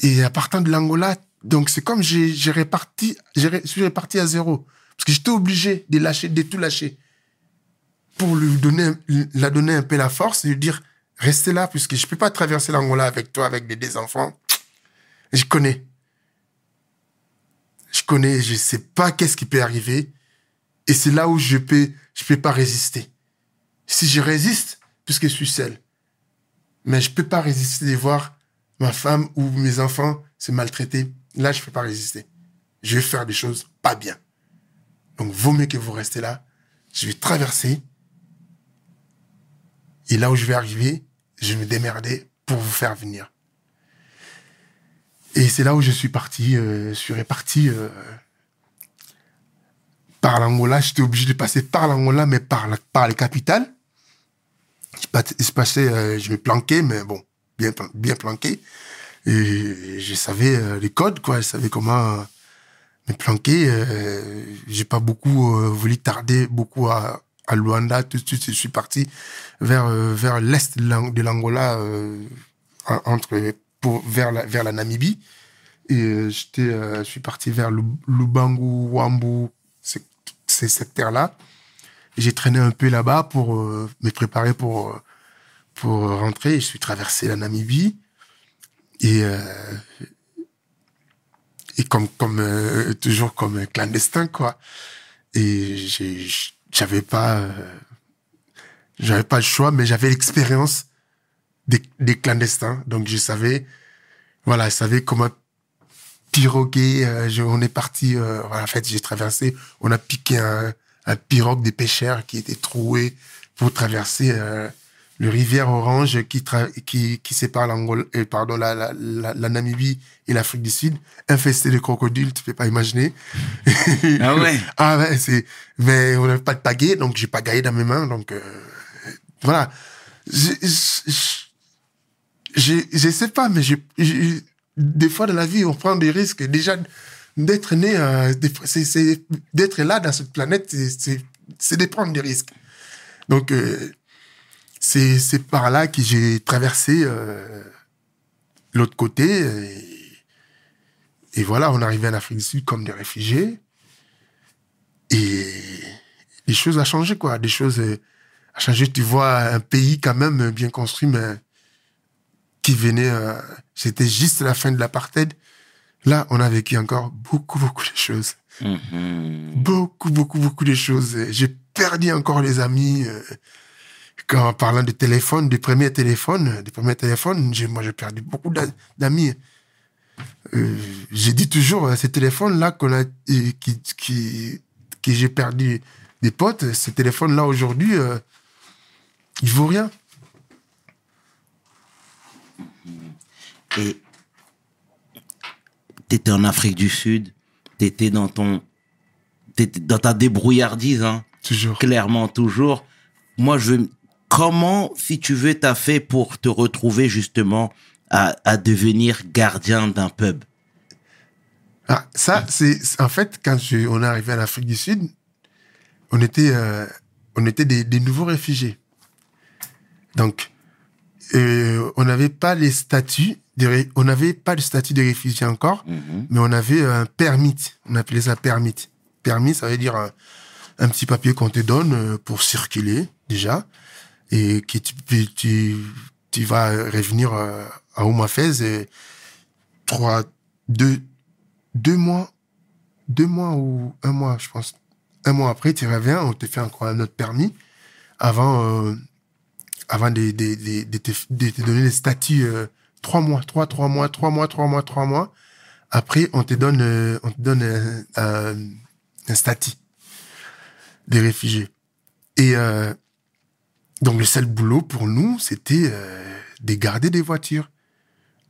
Et à partir de l'Angola, donc c'est comme j'ai j'ai réparti, j'ai suis réparti à zéro. Parce que j'étais obligé de lâcher, de tout lâcher. Pour lui donner, la donner un peu la force et lui dire, restez là, puisque je peux pas traverser l'Angola avec toi, avec des, des enfants. Je connais. Je connais, je sais pas qu'est-ce qui peut arriver. Et c'est là où je peux, je peux pas résister. Si je résiste, puisque je suis seul. Mais je peux pas résister de voir ma femme ou mes enfants se maltraiter, là, je peux pas résister. Je vais faire des choses pas bien. Donc, vaut mieux que vous restez là. Je vais traverser. Et là où je vais arriver, je vais me démerder pour vous faire venir. Et c'est là où je suis parti. euh, je suis reparti euh, par l'Angola. J'étais obligé de passer par l'Angola, mais par, la, par. Je, pat- je passais, euh, je me planquais, mais bon, bien, bien planqué. Et je savais euh, les codes, quoi. Je savais comment me planquer. Euh, J'ai pas beaucoup voulu tarder beaucoup à, à Luanda. Tout de suite, je suis parti vers, vers l'est de l'Ang- de l'Angola, en- entre, pour, vers, la, vers la Namibie. Et j'étais, je suis parti vers Lu- Lubangu, Wambu, ces, ces secteurs-là. J'ai traîné un peu là-bas pour euh, me préparer pour, euh, pour rentrer. Je suis traversé la Namibie. Et, euh, et comme, comme toujours comme clandestin, quoi. Et j'avais pas, j'avais pas le choix, mais j'avais l'expérience des, des clandestins. Donc je savais, voilà, je savais comment piroguer. on est parti, voilà, en fait, j'ai traversé, on a piqué un, un pirogue des pêcheurs qui était troué pour traverser euh, le rivière Orange qui, qui, qui sépare l'Angola, euh, pardon, la, la, la, la Namibie et l'Afrique du Sud, infesté de crocodiles, tu peux pas imaginer. Ah ouais Ah ouais, c'est, mais on n'avait pas de pagaie, donc j'ai pagaillé dans mes mains, donc, euh, voilà. Je, je, je, je sais pas, mais je, je- des fois dans la vie, on prend des risques. Déjà, d'être né, euh, d'être là dans cette planète, c'est, de prendre des risques. Donc, euh, c'est, par là que j'ai traversé euh, l'autre côté. Et, voilà, on arrivé en Afrique du Sud comme des réfugiés. Et les choses ont changé, quoi. Des choses ont changé. Tu vois un pays quand même bien construit, mais qui venait... C'était juste la fin de l'apartheid. Là, on a vécu encore beaucoup, beaucoup de choses. Mhm. Beaucoup, beaucoup, beaucoup de choses. J'ai perdu encore les amis. euh, Quand, en parlant de téléphone, des premiers téléphones, des premiers téléphones, j'ai, moi, j'ai perdu beaucoup d'a- d'amis. Euh, j'ai dit toujours, euh, ces téléphones-là qu'on a, euh, qui, qui, que j'ai perdu des potes, ces téléphones-là aujourd'hui, euh, ils vaut rien. Et t'étais en Afrique du Sud, t'étais dans ton, t'étais dans ta débrouillardise, hein, Toujours. clairement toujours. Moi, je veux, comment, si tu veux, t'as fait pour te retrouver justement à, à devenir gardien d'un pub? Ah, ça, c'est en fait quand je- on est arrivé en Afrique du Sud, on était, euh, on était des, des nouveaux réfugiés. Donc, euh, on n'avait pas les statuts, de on n'avait pas le statut de réfugié encore, Mhm. mais on avait un permit. On appelait ça permit. Permis, ça veut dire un, un petit papier qu'on te donne euh, pour circuler déjà, et que tu, tu, tu vas revenir euh, à Oumafez et trois, deux, deux mois, deux mois ou un mois, je pense. Un mois après, tu reviens, on te fait encore un autre permis avant, euh, avant de, de, de, te, de te donner les statuts. euh, trois mois, trois, trois mois, trois mois, trois mois, trois mois. Après, on te donne, euh, on te donne un, un, un statut des réfugiés. Et euh, donc, le seul boulot pour nous, c'était euh, de garder des voitures.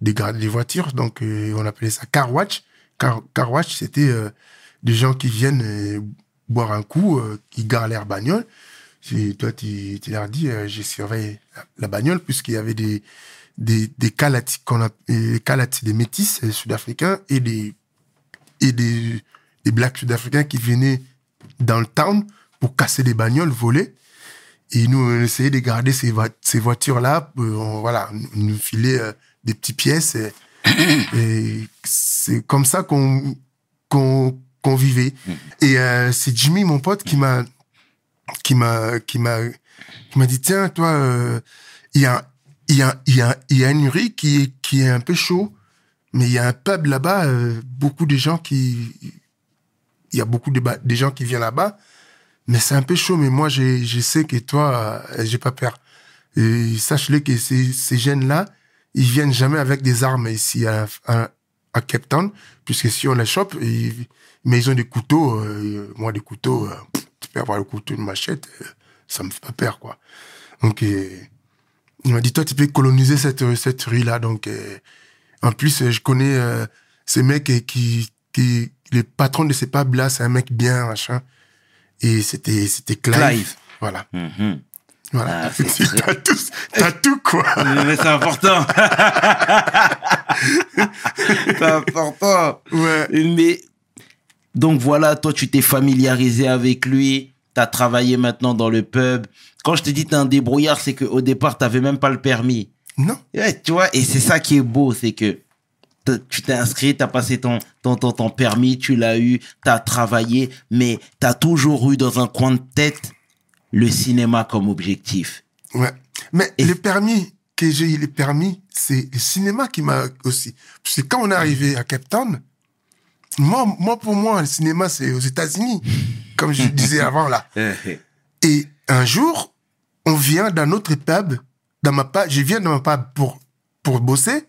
De garder des voitures. Donc, euh, on appelait ça car watch. Car, watch, c'était euh, des gens qui viennent euh, boire un coup, euh, qui garent leur bagnole. Et toi, tu, tu leur dis, euh, j'ai surveillé la bagnole, puisqu'il y avait des, des, des Kalati, qu'on des des métis euh, sud-africains et des, et des, des blacks sud-africains qui venaient dans le town pour casser des bagnoles, voler. Et nous, on essayait de garder ces, vo- ces voitures-là. euh, voilà, nous filait euh, des petites pièces. Et, c'est comme ça qu'on qu'on qu'on vivait. Et c'est Jimmy, mon pote, qui m'a qui m'a qui m'a qui m'a dit tiens toi il y a il y a y a y a une rue qui est qui est un peu chaud mais il y a un pub là-bas euh, beaucoup de gens qui il y a beaucoup de des gens qui viennent là-bas mais c'est un peu chaud mais moi j'ai je sais que toi euh, j'ai pas peur sache-le que ces ces jeunes là ils viennent jamais avec des armes ici à, à, à Cape Town, puisque si on les chope, ils, mais ils ont des couteaux. euh, moi, des couteaux, euh, tu peux avoir le couteau, une machette, euh, ça me fait pas peur, quoi. Donc, il m'a dit, toi, tu peux coloniser cette, cette rue-là. Donc, euh, en plus, euh, je connais euh, ces mecs euh, qui, qui, le patron de ces pubs-là, c'est un mec bien, machin. Et c'était, c'était Clive. Clive. Voilà. Mhm. Voilà. Ah, t'as tout, t'as tout, quoi. Mais c'est important. c'est important. Ouais. Mais donc voilà, toi tu t'es familiarisé avec lui, tu as travaillé maintenant dans le pub. Quand je te dis t'es un débrouillard, c'est qu'au départ t'avais même pas le permis. Non. Ouais, tu vois, et c'est ça qui est beau, c'est que t'as- tu t'es inscrit, tu as passé ton, ton, ton, ton permis, tu l'as eu, tu as travaillé, mais tu as toujours eu dans un coin de tête le cinéma comme objectif. Ouais. Mais Et- le permis, que j'ai eu le permis, c'est le cinéma qui m'a aussi. Parce que quand on est arrivé à Cape Town, moi, moi, pour moi, le cinéma, c'est aux États-Unis. Comme je disais avant, là. Et un jour, on vient d'un autre pub, dans ma pub, je viens dans ma pub pour, pour bosser,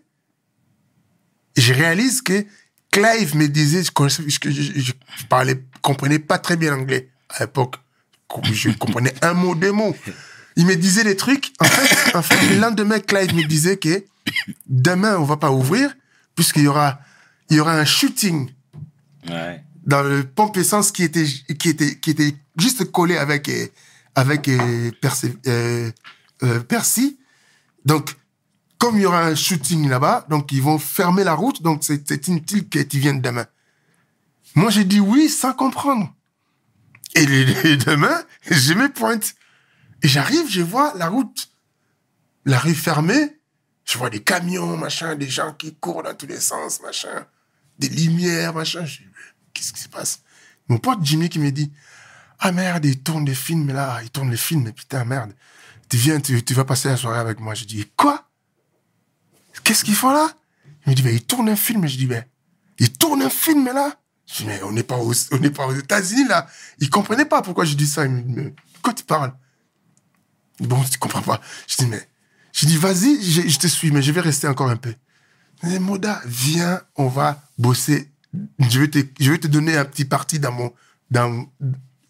et je réalise que Clive me disait, je, je- je parlais, comprenais pas très bien l'anglais à l'époque. Je comprenais un mot, deux mots. Il me disait des trucs. En fait, en fait, le lendemain, Clive me disait que demain, on va pas ouvrir, puisqu'il y aura, il y aura un shooting Ouais. Dans le pompe essence qui était qui était qui était juste collé avec euh, avec euh, Percy, euh, Percy. Donc comme il y aura un shooting là-bas, donc ils vont fermer la route, donc c'est inutile que tu viennes demain. Moi j'ai dit oui sans comprendre. Et demain, je me pointe et j'arrive, je vois la route, la rue fermée, je vois des camions, machin, des gens qui courent dans tous les sens, machin, des lumières, machin. Je dis, qu'est-ce qui se passe? Mon pote Jimmy qui me dit Ah merde, il tourne des films là, il tourne les films, putain, merde. Tu viens, tu, vas passer la soirée avec moi. Je dis Quoi? Qu'est-ce qu'ils font là? Il me dit Mais il tourne un film. Je dis Mais il tourne un film là? Je dis Mais on n'est pas, aux- États-Unis là. Il comprenait pas pourquoi je dis ça. Il me dit Mais quoi tu parles? Bon, tu comprends pas. Je dis Mais. Je dis Vas-y, je, je te suis, mais je vais rester encore un peu. Il dit, Moda, viens, on va bosser. Je vais te, je vais te donner un petit parti dans mon, dans,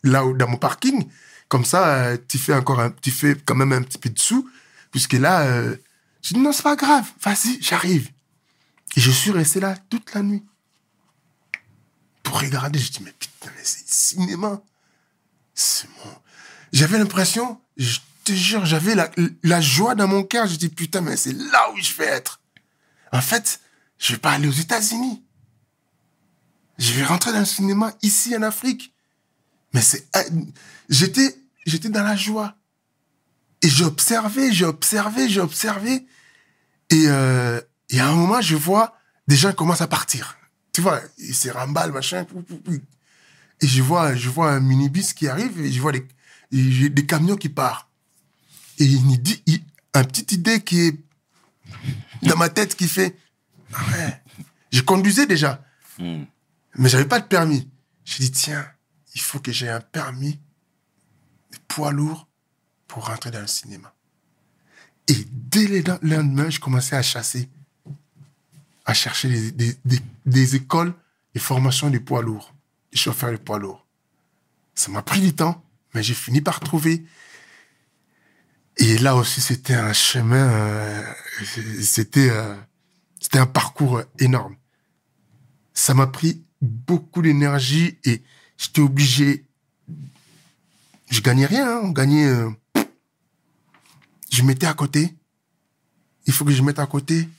là dans mon parking. Comme ça, euh, tu fais encore un, tu fais quand même un petit peu de sous. Puisque là, euh, je dis, non, c'est pas grave. Vas-y, j'arrive. Et je suis resté là toute la nuit. Pour regarder, je dis, mais putain, mais c'est cinéma. C'est mon... J'avais l'impression, je te jure, j'avais la, la joie dans mon cœur. Je dis, putain, mais c'est là où je vais être. En fait, je vais pas aller aux États-Unis. Je vais rentrer dans le cinéma ici en Afrique. Mais c'est, j'étais, j'étais dans la joie. Et observé, j'ai observé. Et, euh, et à un moment, je vois des gens commencent à partir. Tu vois, ils se remballent, machin. Et je vois, je vois un minibus qui arrive et je vois des, camions qui partent. Et il me dit, il- un petite idée qui est dans ma tête qui fait ah ouais. Je conduisais déjà, Hmm. Mais j'avais pas de permis. J'ai dit tiens, il faut que j'ai un permis de poids lourd pour rentrer dans le cinéma. Et dès le lendemain, je commençais à chasser, à chercher des, des- des- écoles de formation de poids lourds, des chauffeurs de poids lourds. Ça m'a pris du temps, mais j'ai fini par trouver. Et là aussi, c'était un chemin, euh, c'était euh, c'était un parcours énorme. Ça m'a pris beaucoup d'énergie et j'étais obligé. Je gagnais rien, hein, on gagnait. euh, je mettais à côté. Il faut que je mette à côté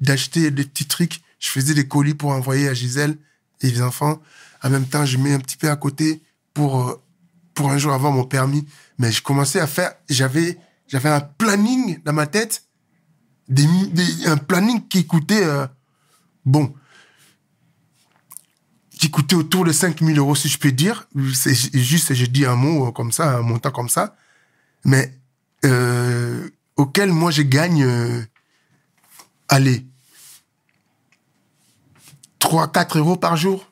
d'acheter des petits trucs. Je faisais des colis pour envoyer à Gisèle et les enfants. En même temps, je mets un petit peu à côté pour, euh, pour un jour avoir mon permis. Mais je commençais à faire. J'avais, j'avais un planning dans ma tête. Un planning qui coûtait. euh, bon. Qui coûtait autour de 5000 euros, si je peux dire. C'est ju- juste, je dis un mot euh, comme ça, un montant comme ça. Mais euh, auquel moi je gagne. euh, allez. 3, 4 euros par jour.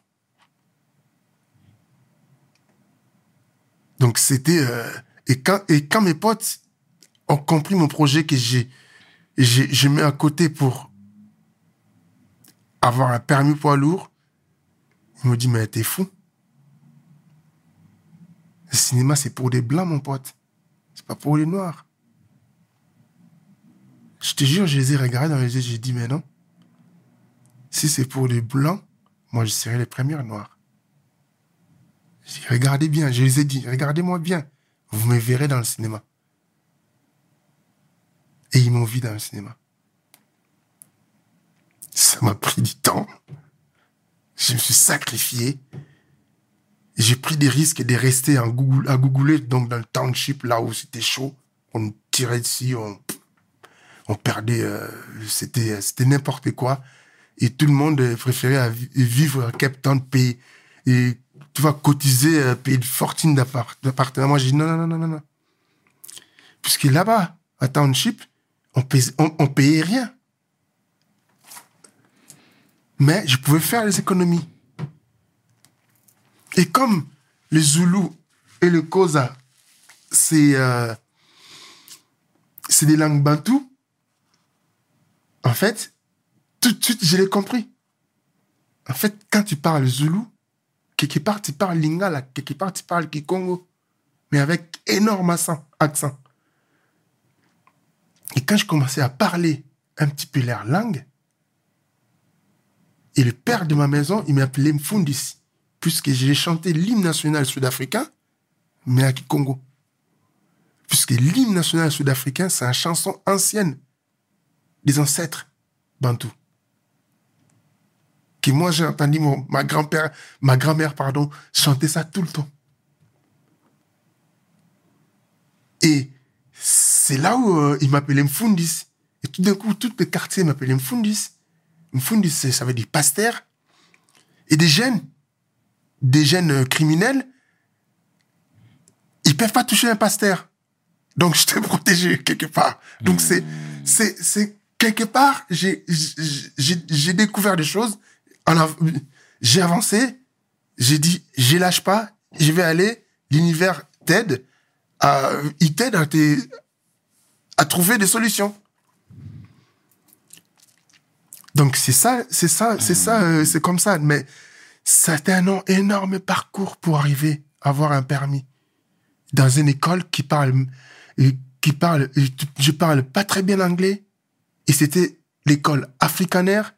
Donc c'était... et, quand, et quand mes potes ont compris mon projet que j'ai j'ai- je mets à côté pour avoir un permis poids lourd. Il me dit, mais t'es fou. Le cinéma, c'est pour les blancs, mon pote. C'est pas pour les noirs. Je te jure, je les ai regardés dans les yeux, j'ai dit, mais non. Si c'est pour les blancs, moi, je serai les premières noires. J'ai dit, regardez bien, je les ai dit, regardez-moi bien. Vous me verrez dans le cinéma. Et ils m'ont vu dans le cinéma. Ça m'a pris du temps. Je me suis sacrifié. J'ai pris des risques de rester Google, à googler, donc dans le township, là où c'était chaud. On tirait dessus, on, perdait, euh, c'était, c'était n'importe quoi. Et tout le monde préférait vivre à Cape Town, payer, et tu vas cotiser, euh, payer une fortune d'appart- d'appartement. Moi, j'ai dit non, non, non, non, non. Puisque là-bas, à Township, on, payait- payait rien. Mais je pouvais faire les économies. Et comme le Zoulou et le Kosa, c'est euh, des langues bantoues, en fait, tout de suite, je l'ai compris. En fait, quand tu parles Zoulou, quelque part, tu parles Lingala, quelque part, tu parles Kikongo, mais avec énorme accent. Et quand je commençais à parler un petit peu leur langue, et le père de ma maison, il m'appelait Mfundis, puisque j'ai chanté l'hymne national sud-africain, mais à Kikongo. Puisque l'hymne national sud-africain, c'est une chanson ancienne des ancêtres bantous. Que moi, j'ai entendu mon, ma grand-père, ma grand-mère, pardon, chanter ça tout le temps. Et c'est là où euh, il m'appelait Mfundis. Et tout d'un coup, tout le quartier m'appelait Mfundis. Ça veut dire pasteur. Et des jeunes, des jeunes euh, criminels, ils peuvent pas toucher un pasteur. Donc, je t'ai protégé quelque part. Donc, c'est, c'est, c'est, quelque part, j'ai, j'ai, découvert des choses. J'ai avancé. J'ai dit, je lâche pas. Je vais aller. L'univers t'aide. À, il t'aide à, à trouver des solutions. Donc, c'est ça, c'est ça, c'est ça, euh, c'est comme ça. Mais ça a été un énorme parcours pour arriver à avoir un permis dans une école qui parle, euh, qui parle, euh, je parle pas très bien anglais. Et c'était l'école africanaire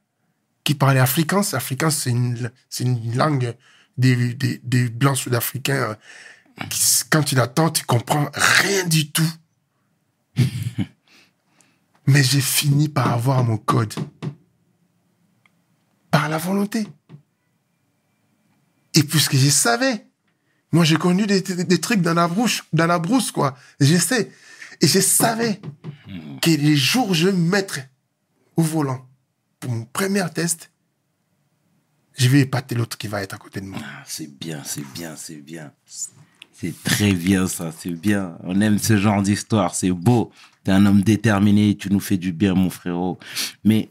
qui parlait africain. Africain, c'est une, c'est une langue des, des, des blancs sud-africains. Quand tu l'attends, tu comprends rien du tout. Mais j'ai fini par avoir mon code. Par la volonté. Et puisque je savais, moi j'ai connu des, trucs dans la brousse, dans la brousse, quoi. Je sais. Et je savais que les jours où je vais me mettre au volant pour mon premier test, je vais épater l'autre qui va être à côté de moi. Ah, c'est bien, c'est bien, c'est bien. C'est très bien ça, c'est bien. On aime ce genre d'histoire, c'est beau. T'es un homme déterminé, tu nous fais du bien, mon frérot. Mais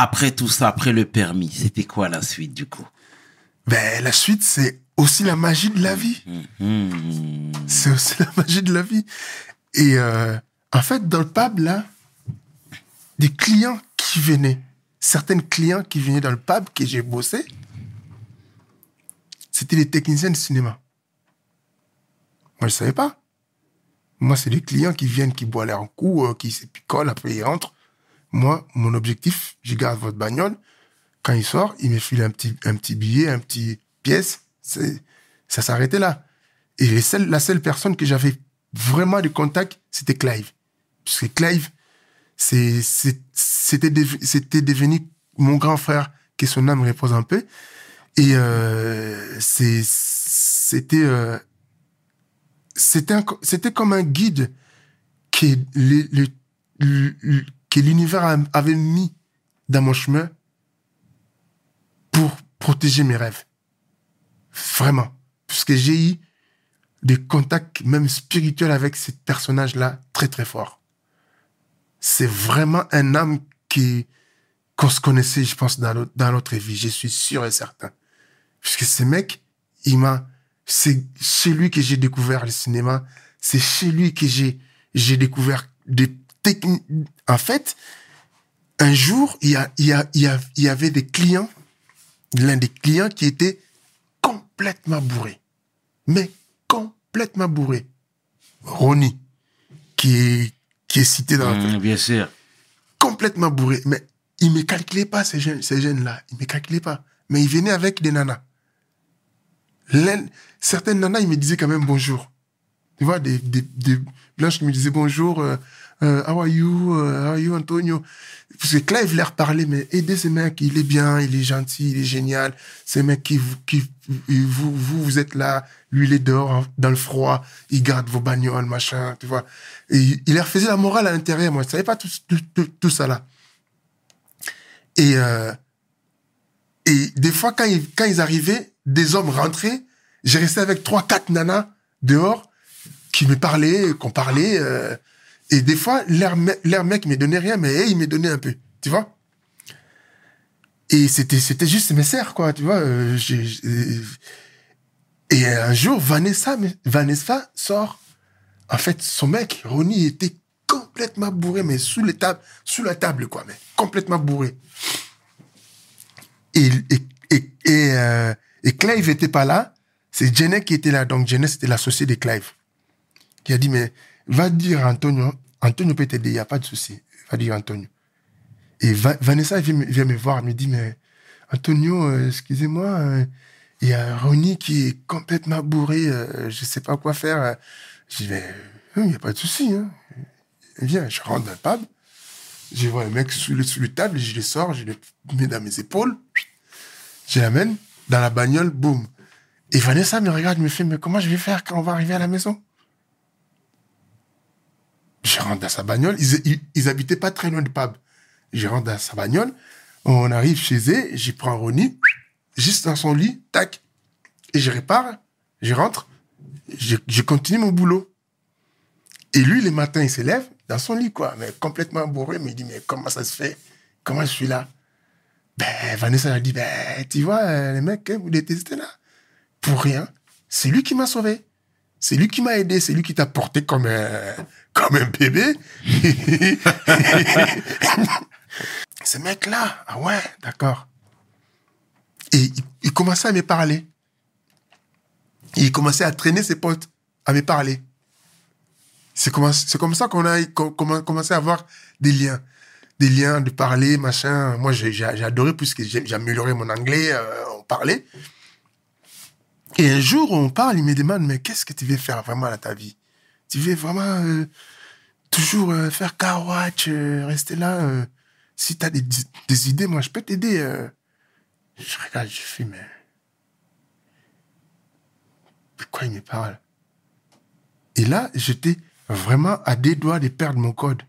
après tout ça, après le permis, c'était quoi la suite du coup? Ben, la suite, c'est aussi la magie de la vie. Hmm. C'est aussi la magie de la vie. Et euh, en fait, dans le pub, là, des clients qui venaient, certains clients qui venaient dans le pub que j'ai bossé, c'était des techniciens de cinéma. Moi, je ne savais pas. Moi, c'est des clients qui viennent, qui boivent leur coup, euh, qui se picolent, après ils rentrent. Moi, mon objectif, je garde votre bagnole. Quand il sort, il me file un petit, un petit billet, un petit pièce. Ça s'arrêtait là. Et la seule personne que j'avais vraiment de contact, c'était Clive. Parce que Clive, c'était dev- c'était devenu mon grand frère, que son âme repose un peu. Et euh, euh, c'était comme un guide le- le- que l'univers avait mis dans mon chemin pour protéger mes rêves. Vraiment. Puisque j'ai eu des contacts même spirituels avec ce personnage-là très très fort. C'est vraiment un âme qui qu'on se connaissait, je pense, dans dans notre vie. Je suis sûr et certain. Puisque ce mec, il m'a, c'est chez lui que j'ai découvert le cinéma. C'est chez lui que j'ai, j'ai découvert des En fait, un jour, il y, a, il, y a, il, y a- il y avait des clients, l'un des clients qui était complètement bourré. Mais complètement bourré. Ronnie, qui est, qui est cité dans la Mmh, bien sûr. complètement bourré. Mais il ne me calculait pas, ces jeunes, ces jeunes-là. Il ne me calculait pas. Mais il venait avec des nanas. Certaines nanas, ils me disaient quand même bonjour. Tu vois, des, des, des blanches qui me disaient bonjour, euh, euh, how are you, euh, how are you, Antonio? Parce que Clive leur parlait, mais aidez ce mec, il est bien, il est gentil, il est génial. Ce mec qui, vous- qui, vous, vous, vous êtes là, lui, il est dehors, hein, dans le froid, il garde vos bagnoles, machin, tu vois. Et il leur faisait la morale à l'intérieur, moi. Je savais pas tout ça là. Et, euh, et des fois, quand ils, quand ils arrivaient, des hommes rentraient, j'ai resté avec trois, quatre nanas dehors qui me parlaient, qu'on parlait. euh, et des fois, leur mec me donnait rien, mais hey, il me donnait un peu, tu vois. Et c'était, c'était juste mes sœurs, quoi, tu vois. euh, et un jour, Vanessa, Vanessa sort. En fait, son mec, Ronnie, était complètement bourré, mais sous, la table, quoi, mais complètement bourré. Et, et, et, et, euh, et Clive était pas là. C'est Jenny qui était là. Donc, Jenny, c'était l'associé de Clive. Qui a dit, mais va dire Antonio, Antonio peut t'aider, il n'y a pas de souci. Va dire Antonio. Et Va- Vanessa vient, me- voir, elle me dit, mais Antonio, euh, excusez-moi, euh, il y a Ronnie qui est complètement bourré, euh, je sais pas quoi faire. Je dis, mais il n'y a pas de souci. Hein. Viens, je rentre dans le pub. Je vois le mec sous le, sous le table, je le sors, je le mets dans mes épaules. Je l'amène dans la bagnole, boum. Et Vanessa me regarde, me fait, mais comment je vais faire quand on va arriver à la maison? Je rentre dans sa bagnole. Ils, habitaient pas très loin du pub. Je rentre dans sa bagnole. On arrive chez eux. J'y prends Ronnie, juste dans son lit, tac. Et je répare. Je rentre. Je, continue mon boulot. Et lui, les matins, il se lève dans son lit, quoi, mais complètement bourré. Mais il dit, mais comment ça se fait? Comment je suis là? Ben, Vanessa a dit, ben, tu vois, euh, les mecs, hein, vous détestez là? Pour rien. C'est lui qui m'a sauvé. C'est lui qui m'a aidé. C'est lui qui t'a porté comme un, comme un bébé. Ce mec-là, ah ouais, d'accord. Et il, commençait à me parler. Il commençait à traîner ses potes, à me parler. C'est comme, ça qu'on a commencé à avoir des liens. Des liens de parler, machin. Moi, j'ai adoré puisque j'ai amélioré mon anglais, euh, on parlait. Et un jour, on parle, il me demande, mais qu'est-ce que tu veux faire vraiment dans ta vie? Tu veux vraiment euh, toujours euh, faire car watch, euh, rester là euh, Si tu as des, des idées, moi, je peux t'aider. Je regarde, je fais, mais... De quoi il me parle? Et là, j'étais vraiment à deux doigts de perdre mon code.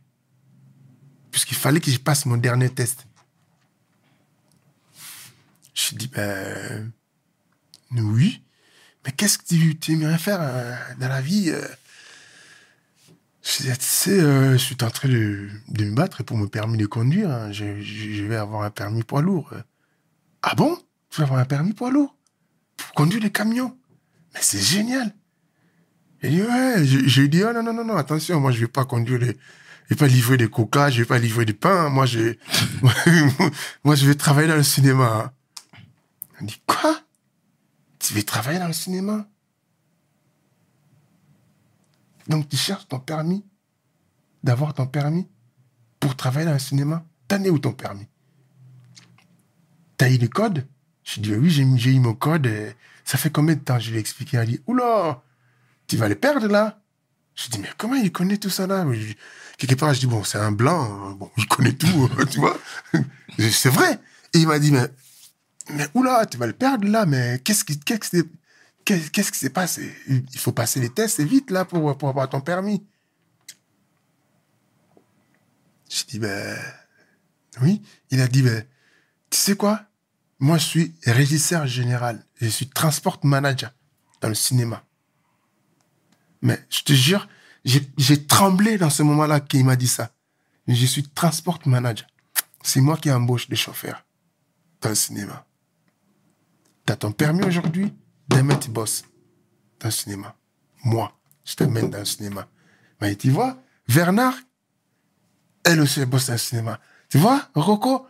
Puisqu'il fallait que je passe mon dernier test. Je dis, ben... Oui. Mais qu'est-ce que tu, tu aimerais faire dans la vie Euh, je suis en train de, me battre pour me permis de conduire. hein. Je, vais avoir un permis poids lourd. euh. Ah bon? Tu vas avoir un permis poids lourd? Pour conduire des camions? Mais c'est génial Il dit, ouais. Je, lui dis, oh non, non, non, non, attention, moi, je vais pas conduire les... Je vais pas livrer des coca, je vais pas livrer des pains. Moi, je, moi, je vais travailler dans le cinéma. hein. Il dit, quoi? Tu veux travailler dans le cinéma? Donc, tu cherches ton permis D'avoir ton permis pour travailler dans le cinéma. T'en es où ton permis? T'as eu le code? Je dis, oui, j'ai eu mon code. Ça fait combien de temps? Je lui ai expliqué. Elle dit, oula, tu vas le perdre là. Je dis, mais comment il connaît tout ça là? Quelque part, je dis, bon, c'est un blanc, euh, bon, il connaît tout, euh, tu vois. C'est vrai. Et il m'a dit, mais mais oula, tu vas le perdre là, mais qu'est-ce qui s'est- qu'est-ce qui s'est passé? Il faut passer les tests, c'est vite là pour, avoir ton permis. Je dis, ben oui. Il a dit, ben tu sais quoi? Moi, je suis régisseur général. Je suis transport manager dans le cinéma. Mais je te jure, j'ai j'ai tremblé dans ce moment-là qu'il m'a dit ça. Je suis transport manager. C'est moi qui embauche des chauffeurs dans le cinéma. T'as ton permis aujourd'hui, demain tu bosses dans le cinéma. Moi, je te mène dans le cinéma. Mais tu vois, Bernard, elle aussi, elle bosse dans le cinéma. Tu vois, Rocco,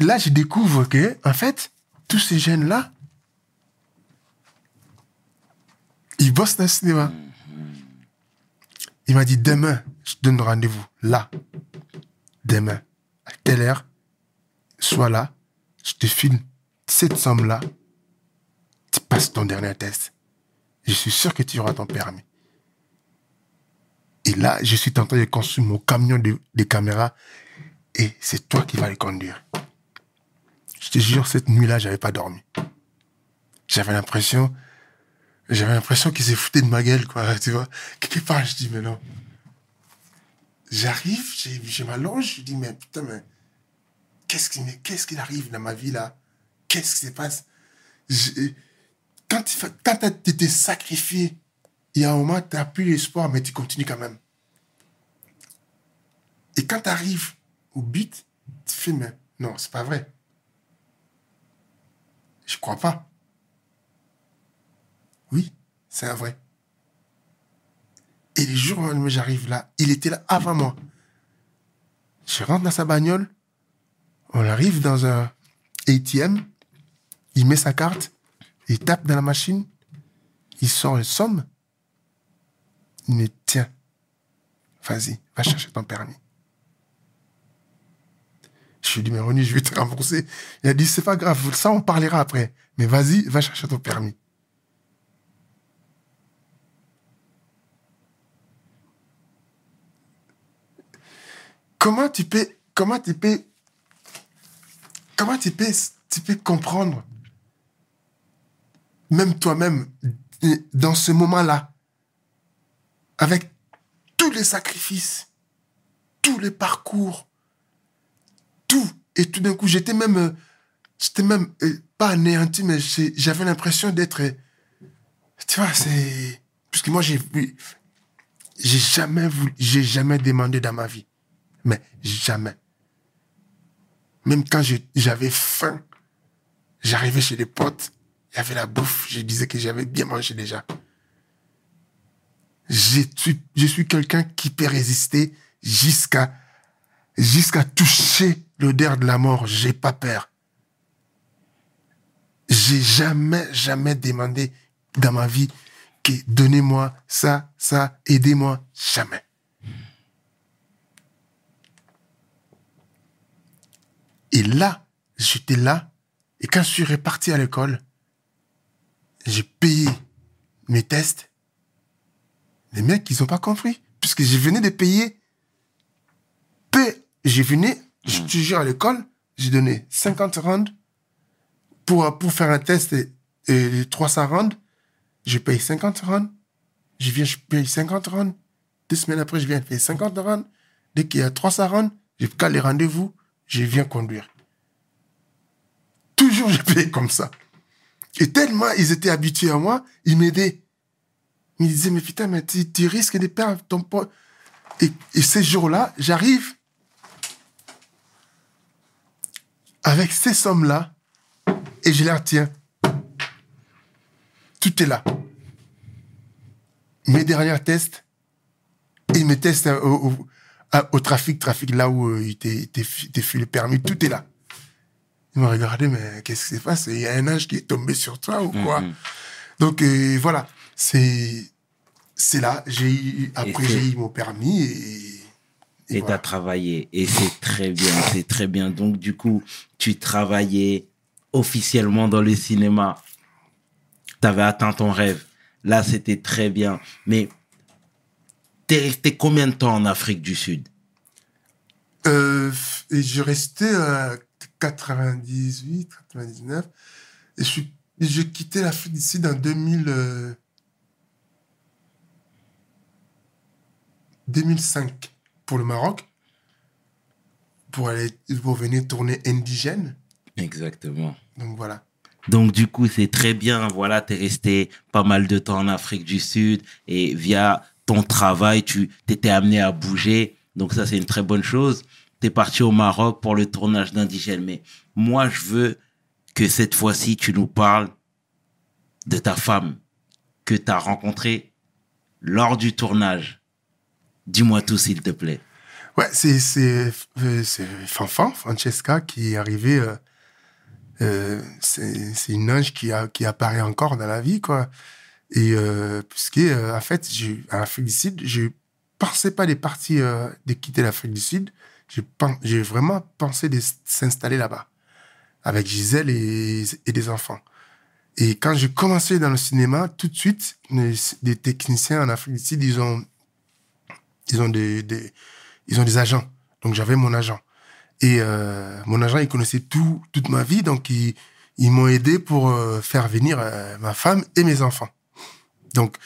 là, je découvre que, en fait, tous ces jeunes-là, ils bossent dans le cinéma. Il m'a dit, demain, je te donne rendez-vous, là. Demain, à telle heure, sois là, je te file cette somme-là, tu passes ton dernier test. Je suis sûr que tu auras ton permis. Et là, je suis en train de construire mon camion de, caméras et c'est toi qui vas les conduire. Je te jure, cette nuit-là, j'avais pas dormi. J'avais l'impression, j'avais l'impression qu'ils se foutaient de ma gueule, quoi, tu vois. Quelque part, je dis, mais non. J'arrive, je m'allonge, je dis, mais putain, mais qu'est-ce qui, qu'est-ce qui arrive dans ma vie, là? Qu'est-ce qui se passe? Quand tu été sacrifié, il y a un moment, tu n'as plus l'espoir, mais tu continues quand même. Et quand tu arrives au but, tu fais, mais non, c'est pas vrai. Je crois pas. Oui, c'est un vrai. Et le jour où j'arrive là, il était là avant moi. Je rentre dans sa bagnole, on arrive dans un ATM, il met sa carte, il tape dans la machine, il sort une somme, il me dit, tiens, vas-y, va chercher ton permis. Je lui ai dit, mais Ronnie, je vais te rembourser. Il a dit, c'est pas grave, ça on parlera après. Mais vas-y, va chercher ton permis. Comment tu peux, comment tu peux, comment tu peux, tu peux comprendre, même toi-même, dans ce moment-là, avec tous les sacrifices, tous les parcours, tout. Et tout d'un coup, j'étais même, euh, j'étais même euh, pas anéanti, mais j'avais l'impression d'être, euh, tu vois, c'est, parce que moi, j'ai, j'ai jamais j'ai jamais demandé dans ma vie, mais jamais. Même quand j'avais faim, j'arrivais chez des potes, il y avait la bouffe, je disais que j'avais bien mangé déjà. J'ai- je suis quelqu'un qui peut résister jusqu'à jusqu'à toucher l'odeur de la mort. J'ai pas peur. J'ai jamais, jamais demandé dans ma vie que donnez-moi ça, ça, aidez-moi. Jamais. Et là, j'étais là, et quand je suis reparti à l'école, j'ai payé mes tests. Les mecs, ils ont pas compris. Puisque je venais de payer. P- Je venais, je te jure, à l'école, j'ai donné 50 rands pour, pour faire un test et, et 300 rands. Je paye 50 rands. Je viens, je paye 50 rands. Deux semaines après, je viens payer 50 rands. Dès qu'il y a 300 rands, je cale les rendez-vous, je viens conduire. Toujours, je payé comme ça. Et tellement ils étaient habitués à moi, ils m'aidaient. Ils me disaient, mais putain, mais tu, risques de perdre ton pote. Et, ces jours-là, j'arrive avec ces sommes-là et je les retiens. Tout est là. Mes derniers tests et mes tests euh, au, trafic, trafic là où euh, il fait le permis, tout est là. Ils m'ont regardé, mais qu'est-ce qui se passe? Il y a un âge qui est tombé sur toi ou quoi? Donc euh, voilà, c'est c'est là. J'ai eu- après j'ai eu mon permis et, et Et voilà. travaillé. Et c'est très bien, c'est très bien. Donc, du coup, tu travaillais officiellement dans le cinéma. T'avais atteint ton rêve. Là, c'était très bien. Mais t'es resté combien de temps en Afrique du Sud? Euh, et je restais à 98, 99. Et je suis, j'ai quitté l'Afrique du Sud en 2000, euh, 2005 pour le Maroc. Pour aller, pour venir tourner indigène. Exactement. Donc voilà. Donc du coup, c'est très bien. Voilà, tu es resté pas mal de temps en Afrique du Sud et via ton travail, tu t'étais amené à bouger. Donc ça, c'est une très bonne chose. Tu es parti au Maroc pour le tournage d'Indigène. Mais moi, je veux que cette fois-ci, tu nous parles de ta femme que tu as rencontrée lors du tournage Dis-moi tout, s'il te plaît. Ouais, c'est c'est euh, Fanfan, Francesca qui est arrivée. euh, euh, c'est une ange qui a qui apparaît encore dans la vie quoi. Et puisque en fait, j'ai à l'Afrique du Sud, je pensais pas des parties de quitter l'Afrique du Sud. J'ai vraiment pensé de s'installer là-bas avec Gisèle et, des enfants. Et quand j'ai commencé dans le cinéma, tout de suite, des techniciens en Afrique du Sud, ils ont ils ont des, ils ont des agents. Donc j'avais mon agent. Et euh, mon agent, il connaissait tout, toute ma vie, donc ils, ils m'ont aidé pour euh, faire venir euh, ma femme et mes enfants. Donc,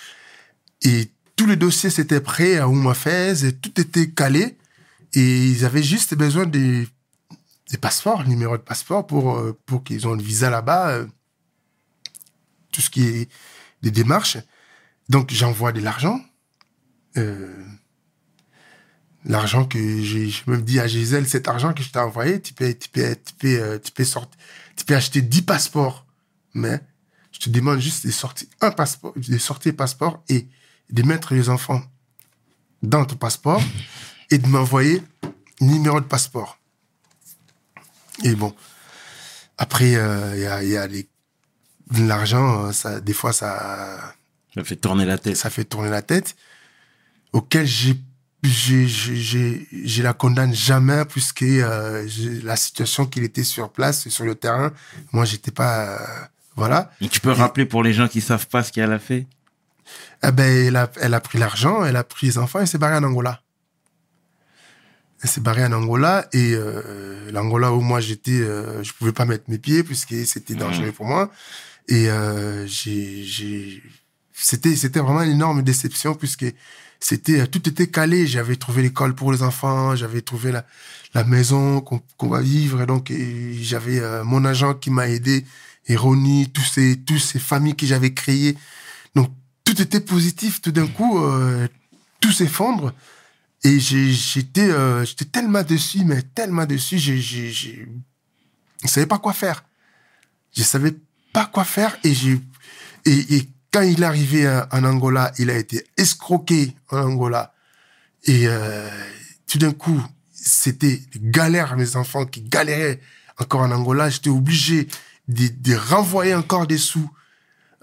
et tous les dossiers c'était prêt à Oumafez, et tout était calé, et ils avaient juste besoin des, des passeports, numéro de passeport pour, euh, pour qu'ils ont le visa là-bas, euh, tout ce qui est des démarches. Donc j'envoie de l'argent. Euh, l'argent que j'ai même dit à Gisèle, cet argent que je t'ai envoyé, tu peux, tu peux, tu peux, tu peux, sortir, tu peux acheter 10 passeports. Mais je te demande juste de sortir un passeport, de sortir passeport et de mettre les enfants dans ton passeport et de m'envoyer numéro de passeport. Et bon, après, euh, il y a, il y a les- l'argent, euh, ça, des fois, ça, Ça fait tourner la tête. ça fait tourner la tête, auquel j'ai j'ai j'ai j'ai la condamne jamais puisque euh, la situation qu'il était sur place sur le terrain moi j'étais pas euh, voilà Et tu peux rappeler pour les gens qui savent pas ce qu'elle a fait? Eh ben elle a elle a pris l'argent elle a pris les enfants et s'est barrée en Angola elle s'est barrée en Angola et euh, l'Angola où moi j'étais euh, je pouvais pas mettre mes pieds puisque c'était dangereux pour moi. Et euh, j'ai c'était c'était vraiment une énorme déception puisque c'était tout était calé. J'avais trouvé l'école pour les enfants j'avais trouvé la la maison qu'on qu'on va vivre. Et donc j'avais euh, mon agent qui m'a aidé et Ronnie tous ces tous ces familles que j'avais créées. Donc tout était positif. Tout d'un coup euh, tout s'effondre et j'étais euh, j'étais tellement déçu mais tellement j'ai je savais pas quoi faire je savais pas quoi faire et j'ai et, quand il est arrivé en Angola, il a été escroqué en Angola. Et euh, tout d'un coup, c'était galère, mes enfants qui galéraient encore en Angola. J'étais obligé de, de renvoyer encore des sous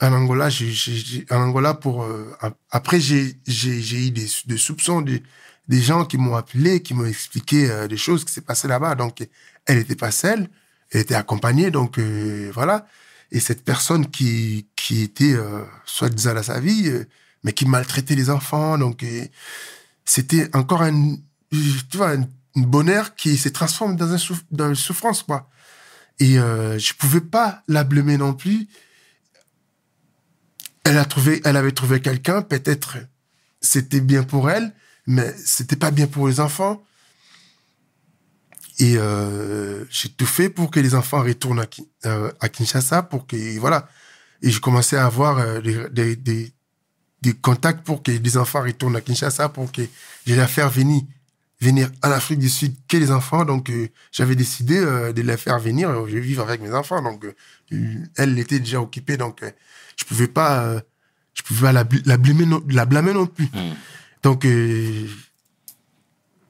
en Angola. J'ai, j'ai- j'ai- en Angola pour euh, ap- après j'ai, eu des, des soupçons des, des gens qui m'ont appelé, qui m'ont expliqué euh, des choses qui s'est passées là-bas. Donc elle était pas seule, elle était accompagnée. Donc euh, voilà. Et cette personne qui, qui était euh, soi-disant à sa vie, euh, mais qui maltraitait les enfants, donc c'était encore un, tu vois, un, un bonheur qui s'est transformé dans, un souf- dans une souffrance, quoi. Et je pouvais pas la blâmer non plus. Elle a trouvé, elle avait trouvé quelqu'un, peut-être c'était bien pour elle, mais c'était pas bien pour les enfants. Et euh, j'ai tout fait pour que les enfants retournent à, euh, Kinshasa, pour que voilà. Et j'ai commencé à avoir euh, des, contacts pour que les enfants retournent à Kinshasa, pour que je les faire venir venir en Afrique du Sud que les enfants. Donc j'avais décidé de les faire venir. Je vais vivre avec mes enfants. Donc elle était déjà occupée, donc je pouvais pas, je pouvais la, bl- la blâmer non, la blâmer non plus. Mm. Donc euh,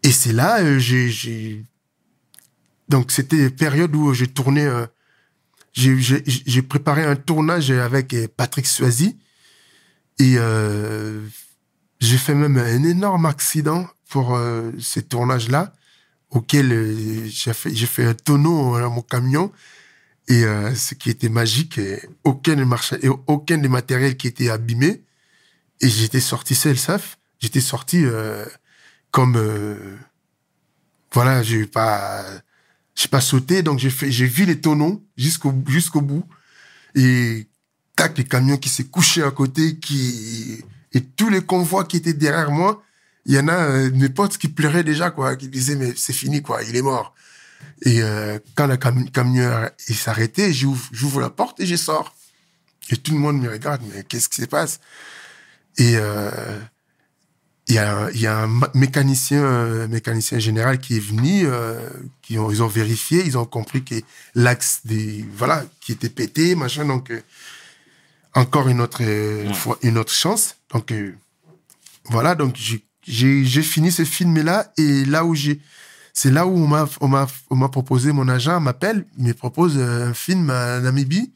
et c'est là euh, j'ai donc c'était une période où j'ai tourné euh, j'ai j'ai j'ai préparé un tournage avec euh, Patrick Suazy. Et j'ai fait même un énorme accident pour euh, ces tournages là auquel j'ai fait fait un tonneau dans mon camion. Et ce qui était magique aucun et aucun des matériels qui était abîmé et j'étais sorti seul sauf j'étais sorti euh, comme euh, voilà j'ai pas j'ai pas sauté donc j'ai fait j'ai vu les tonneaux jusqu'au jusqu'au bout. Et tac les camions qui s'est couché à côté qui et tous les convois qui étaient derrière moi il y en a euh, mes potes qui pleuraient déjà quoi qui disaient mais c'est fini quoi il est mort. Et euh, quand le cam- camion il s'arrêtait j'ouvre la porte et je sors. Et tout le monde me regarde mais qu'est-ce qui se passe? Et il y a, un- il y a un ma- mécanicien, euh, mécanicien général qui est venu, euh, qui ont, ils ont vérifié, ils ont compris que l'axe des, voilà, qui était pété, machin, donc, euh, encore une autre, euh, Ouais. fois, une autre chance. Donc, voilà, donc, j'ai- fini ce film-là et là où j'ai, c'est là où on m'a on m'a on m'a proposé mon agent m'appelle, il me propose un film à Namibie,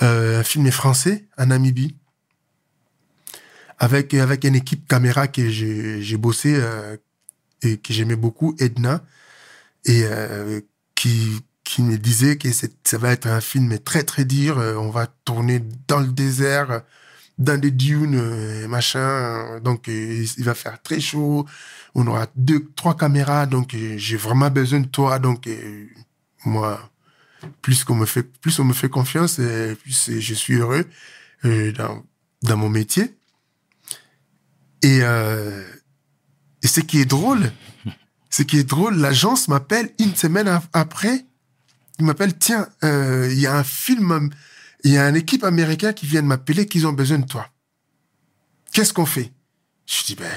un film français à Namibie avec avec une équipe caméra que j'ai bossé euh, et que j'aimais beaucoup Edna et euh, qui qui me disait que ça va être un film très très dur euh, on va tourner dans le désert dans des dunes machin donc il va faire très chaud on aura deux trois caméras donc j'ai vraiment besoin de toi donc moi plus qu'on me fait plus on me fait confiance plus je suis heureux dans dans mon métier et euh, et ce qui est drôle ce qui est drôle l'agence m'appelle une semaine ap- après. Il m'appelle tiens euh, il y a un film il y a une équipe américaine qui vient de m'appeler qu'ils ont besoin de toi. Qu'est-ce qu'on fait? Je dis ben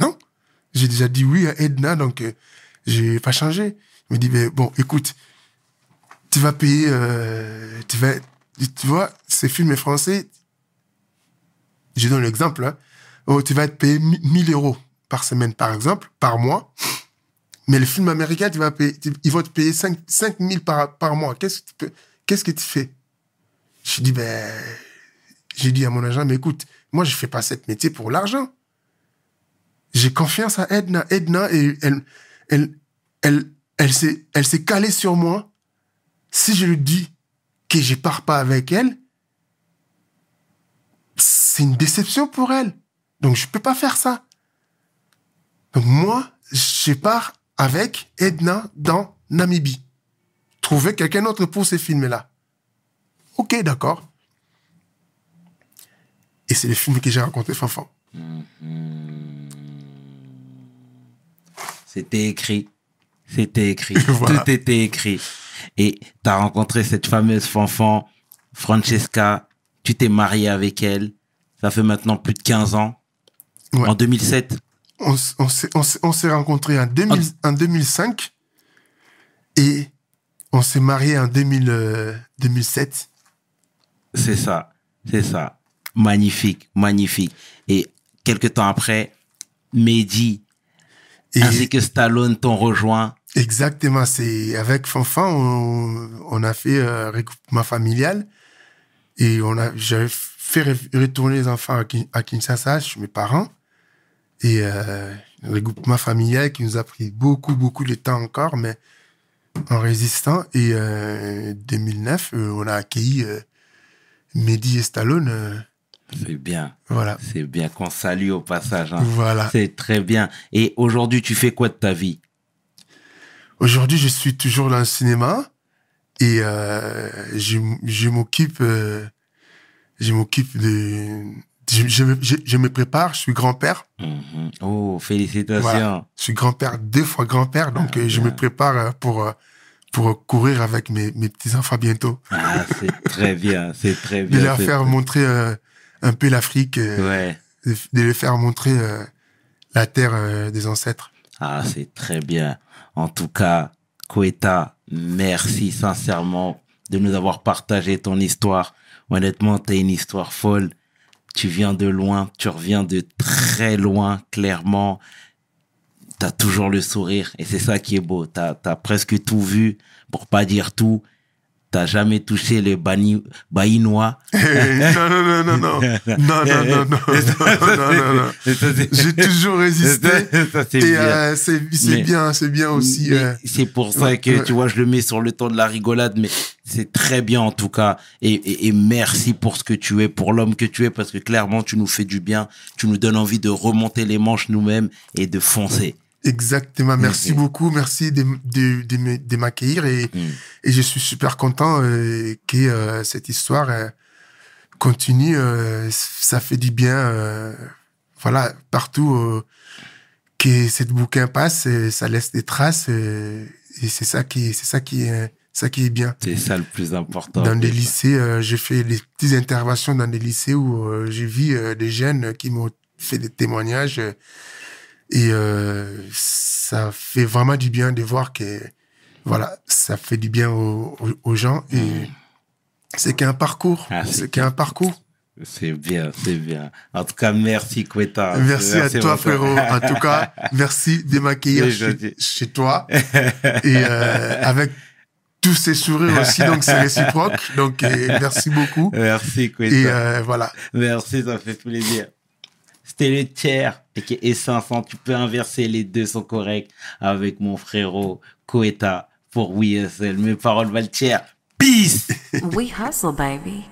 non. J'ai déjà dit oui à Edna donc euh, j'ai pas changé. Il me dit ben bon écoute tu vas payer euh, tu vas tu vois ces films français. Je donne l'exemple hein. Oh, tu vas être payé 1000 euros par semaine par exemple par mois. Mais le film américain tu vas payer ils vont te payer 5 5000 par mois. Qu'est-ce que tu peux qu'est-ce que tu fais? Je dis ben j'ai dit à mon agent mais écoute moi je fais pas cette métier pour l'argent. J'ai confiance à Edna. Edna elle s'est calée sur moi. Si je lui dis que je pars pas avec elle c'est une déception pour elle donc je peux pas faire ça donc moi je pars avec Edna dans Namibie trouver quelqu'un d'autre pour ces films là ok d'accord et c'est le film que j'ai raconté Fanfan C'était écrit. C'était écrit. Voilà. Tout était écrit. Et tu as rencontré cette fameuse fanfan, Francesca. Tu t'es marié avec elle. Ça fait maintenant plus de 15 ans. Ouais. En 2007. on, s'est- on s'est on s'est rencontrés en, 2000 en 2005 et on s'est mariés en 2000, euh, 2007. C'est ça. C'est ça. Magnifique. Magnifique. Et quelques temps après, Mehdi Et ainsi que Stallone t'ont rejoint. exactement, c'est avec Fanfan, on, on a fait euh, regroupement familial et on a, j'avais fait re- retourner les enfants à Kinshasa chez mes parents et euh, un regroupement familial qui nous a pris beaucoup, beaucoup de temps encore, mais en résistant. Et euh, 2009, euh, on a accueilli euh, Mehdi et Stallone. euh, C'est bien. voilà. C'est bien qu'on salue au passage. hein. Voilà. C'est très bien. Et aujourd'hui, tu fais quoi de ta vie? Aujourd'hui, je suis toujours dans le cinéma et euh, je, je m'occupe, je m'occupe de, je, je, me- je- je me prépare. Je suis grand-père. Mhm. Oh, félicitations. Voilà. Je suis grand-père, deux fois grand-père, donc euh, je me prépare euh, pour euh, pour courir avec mes, mes petits enfants bientôt. Ah, c'est très bien, c'est très De bien. leur c'est faire très- montrer euh, un peu l'Afrique, euh, Ouais. de, de les faire montrer euh, la terre des ancêtres. Ah, c'est très bien. En tout cas, Koeta, merci sincèrement de nous avoir partagé ton histoire. Honnêtement, t'as une histoire folle. Tu viens de loin, tu reviens de très loin, clairement. T'as toujours le sourire et c'est ça qui est beau. T'as as presque tout vu, pour pas dire tout. T'as jamais touché le bani, baïnois Non, non, non, non, non. Non, non, non, non. non, J'ai toujours résisté. et c'est euh, bien, c'est bien aussi. Euh, c'est pour ça que, tu vois, je le mets sur le temps de la rigolade, mais c'est très bien en tout cas. Et, et, merci pour ce que tu es, pour l'homme que tu es, parce que clairement, tu nous fais du bien. Tu nous donnes envie de remonter les manches nous-mêmes et de foncer. Exactement. Merci Ok. beaucoup. Merci de, de, de, m'accueillir et, Mm. et je suis super content euh, que euh, cette histoire euh, continue. ça fait du bien. voilà, partout que cette bouquin passe, ça laisse des traces et c'est ça qui, c'est ça qui est, ça qui est bien. C'est ça le plus important. Dans des lycées, j'ai fait des petites interventions dans des lycées où j'ai vu des jeunes qui m'ont fait des témoignages et euh, ça fait vraiment du bien de voir que voilà, ça fait du bien aux, gens et c'est qu'un parcours, Ah, c'est qu'un parcours. C'est bien, c'est bien. En tout cas, merci, Quetta. Merci, à toi, frérot. En tout cas, merci de m'accueillir chez, toi. Et euh, avec tous ces sourires aussi, donc c'est réciproque. Donc, merci beaucoup. Merci, Quetta. Et euh, voilà. Merci, ça fait plaisir. C'était le tiers et 500. Tu peux inverser, les deux sont corrects avec mon frérot Koeta pour WSL. Mes paroles valent tiers. Peace! We hustle, baby.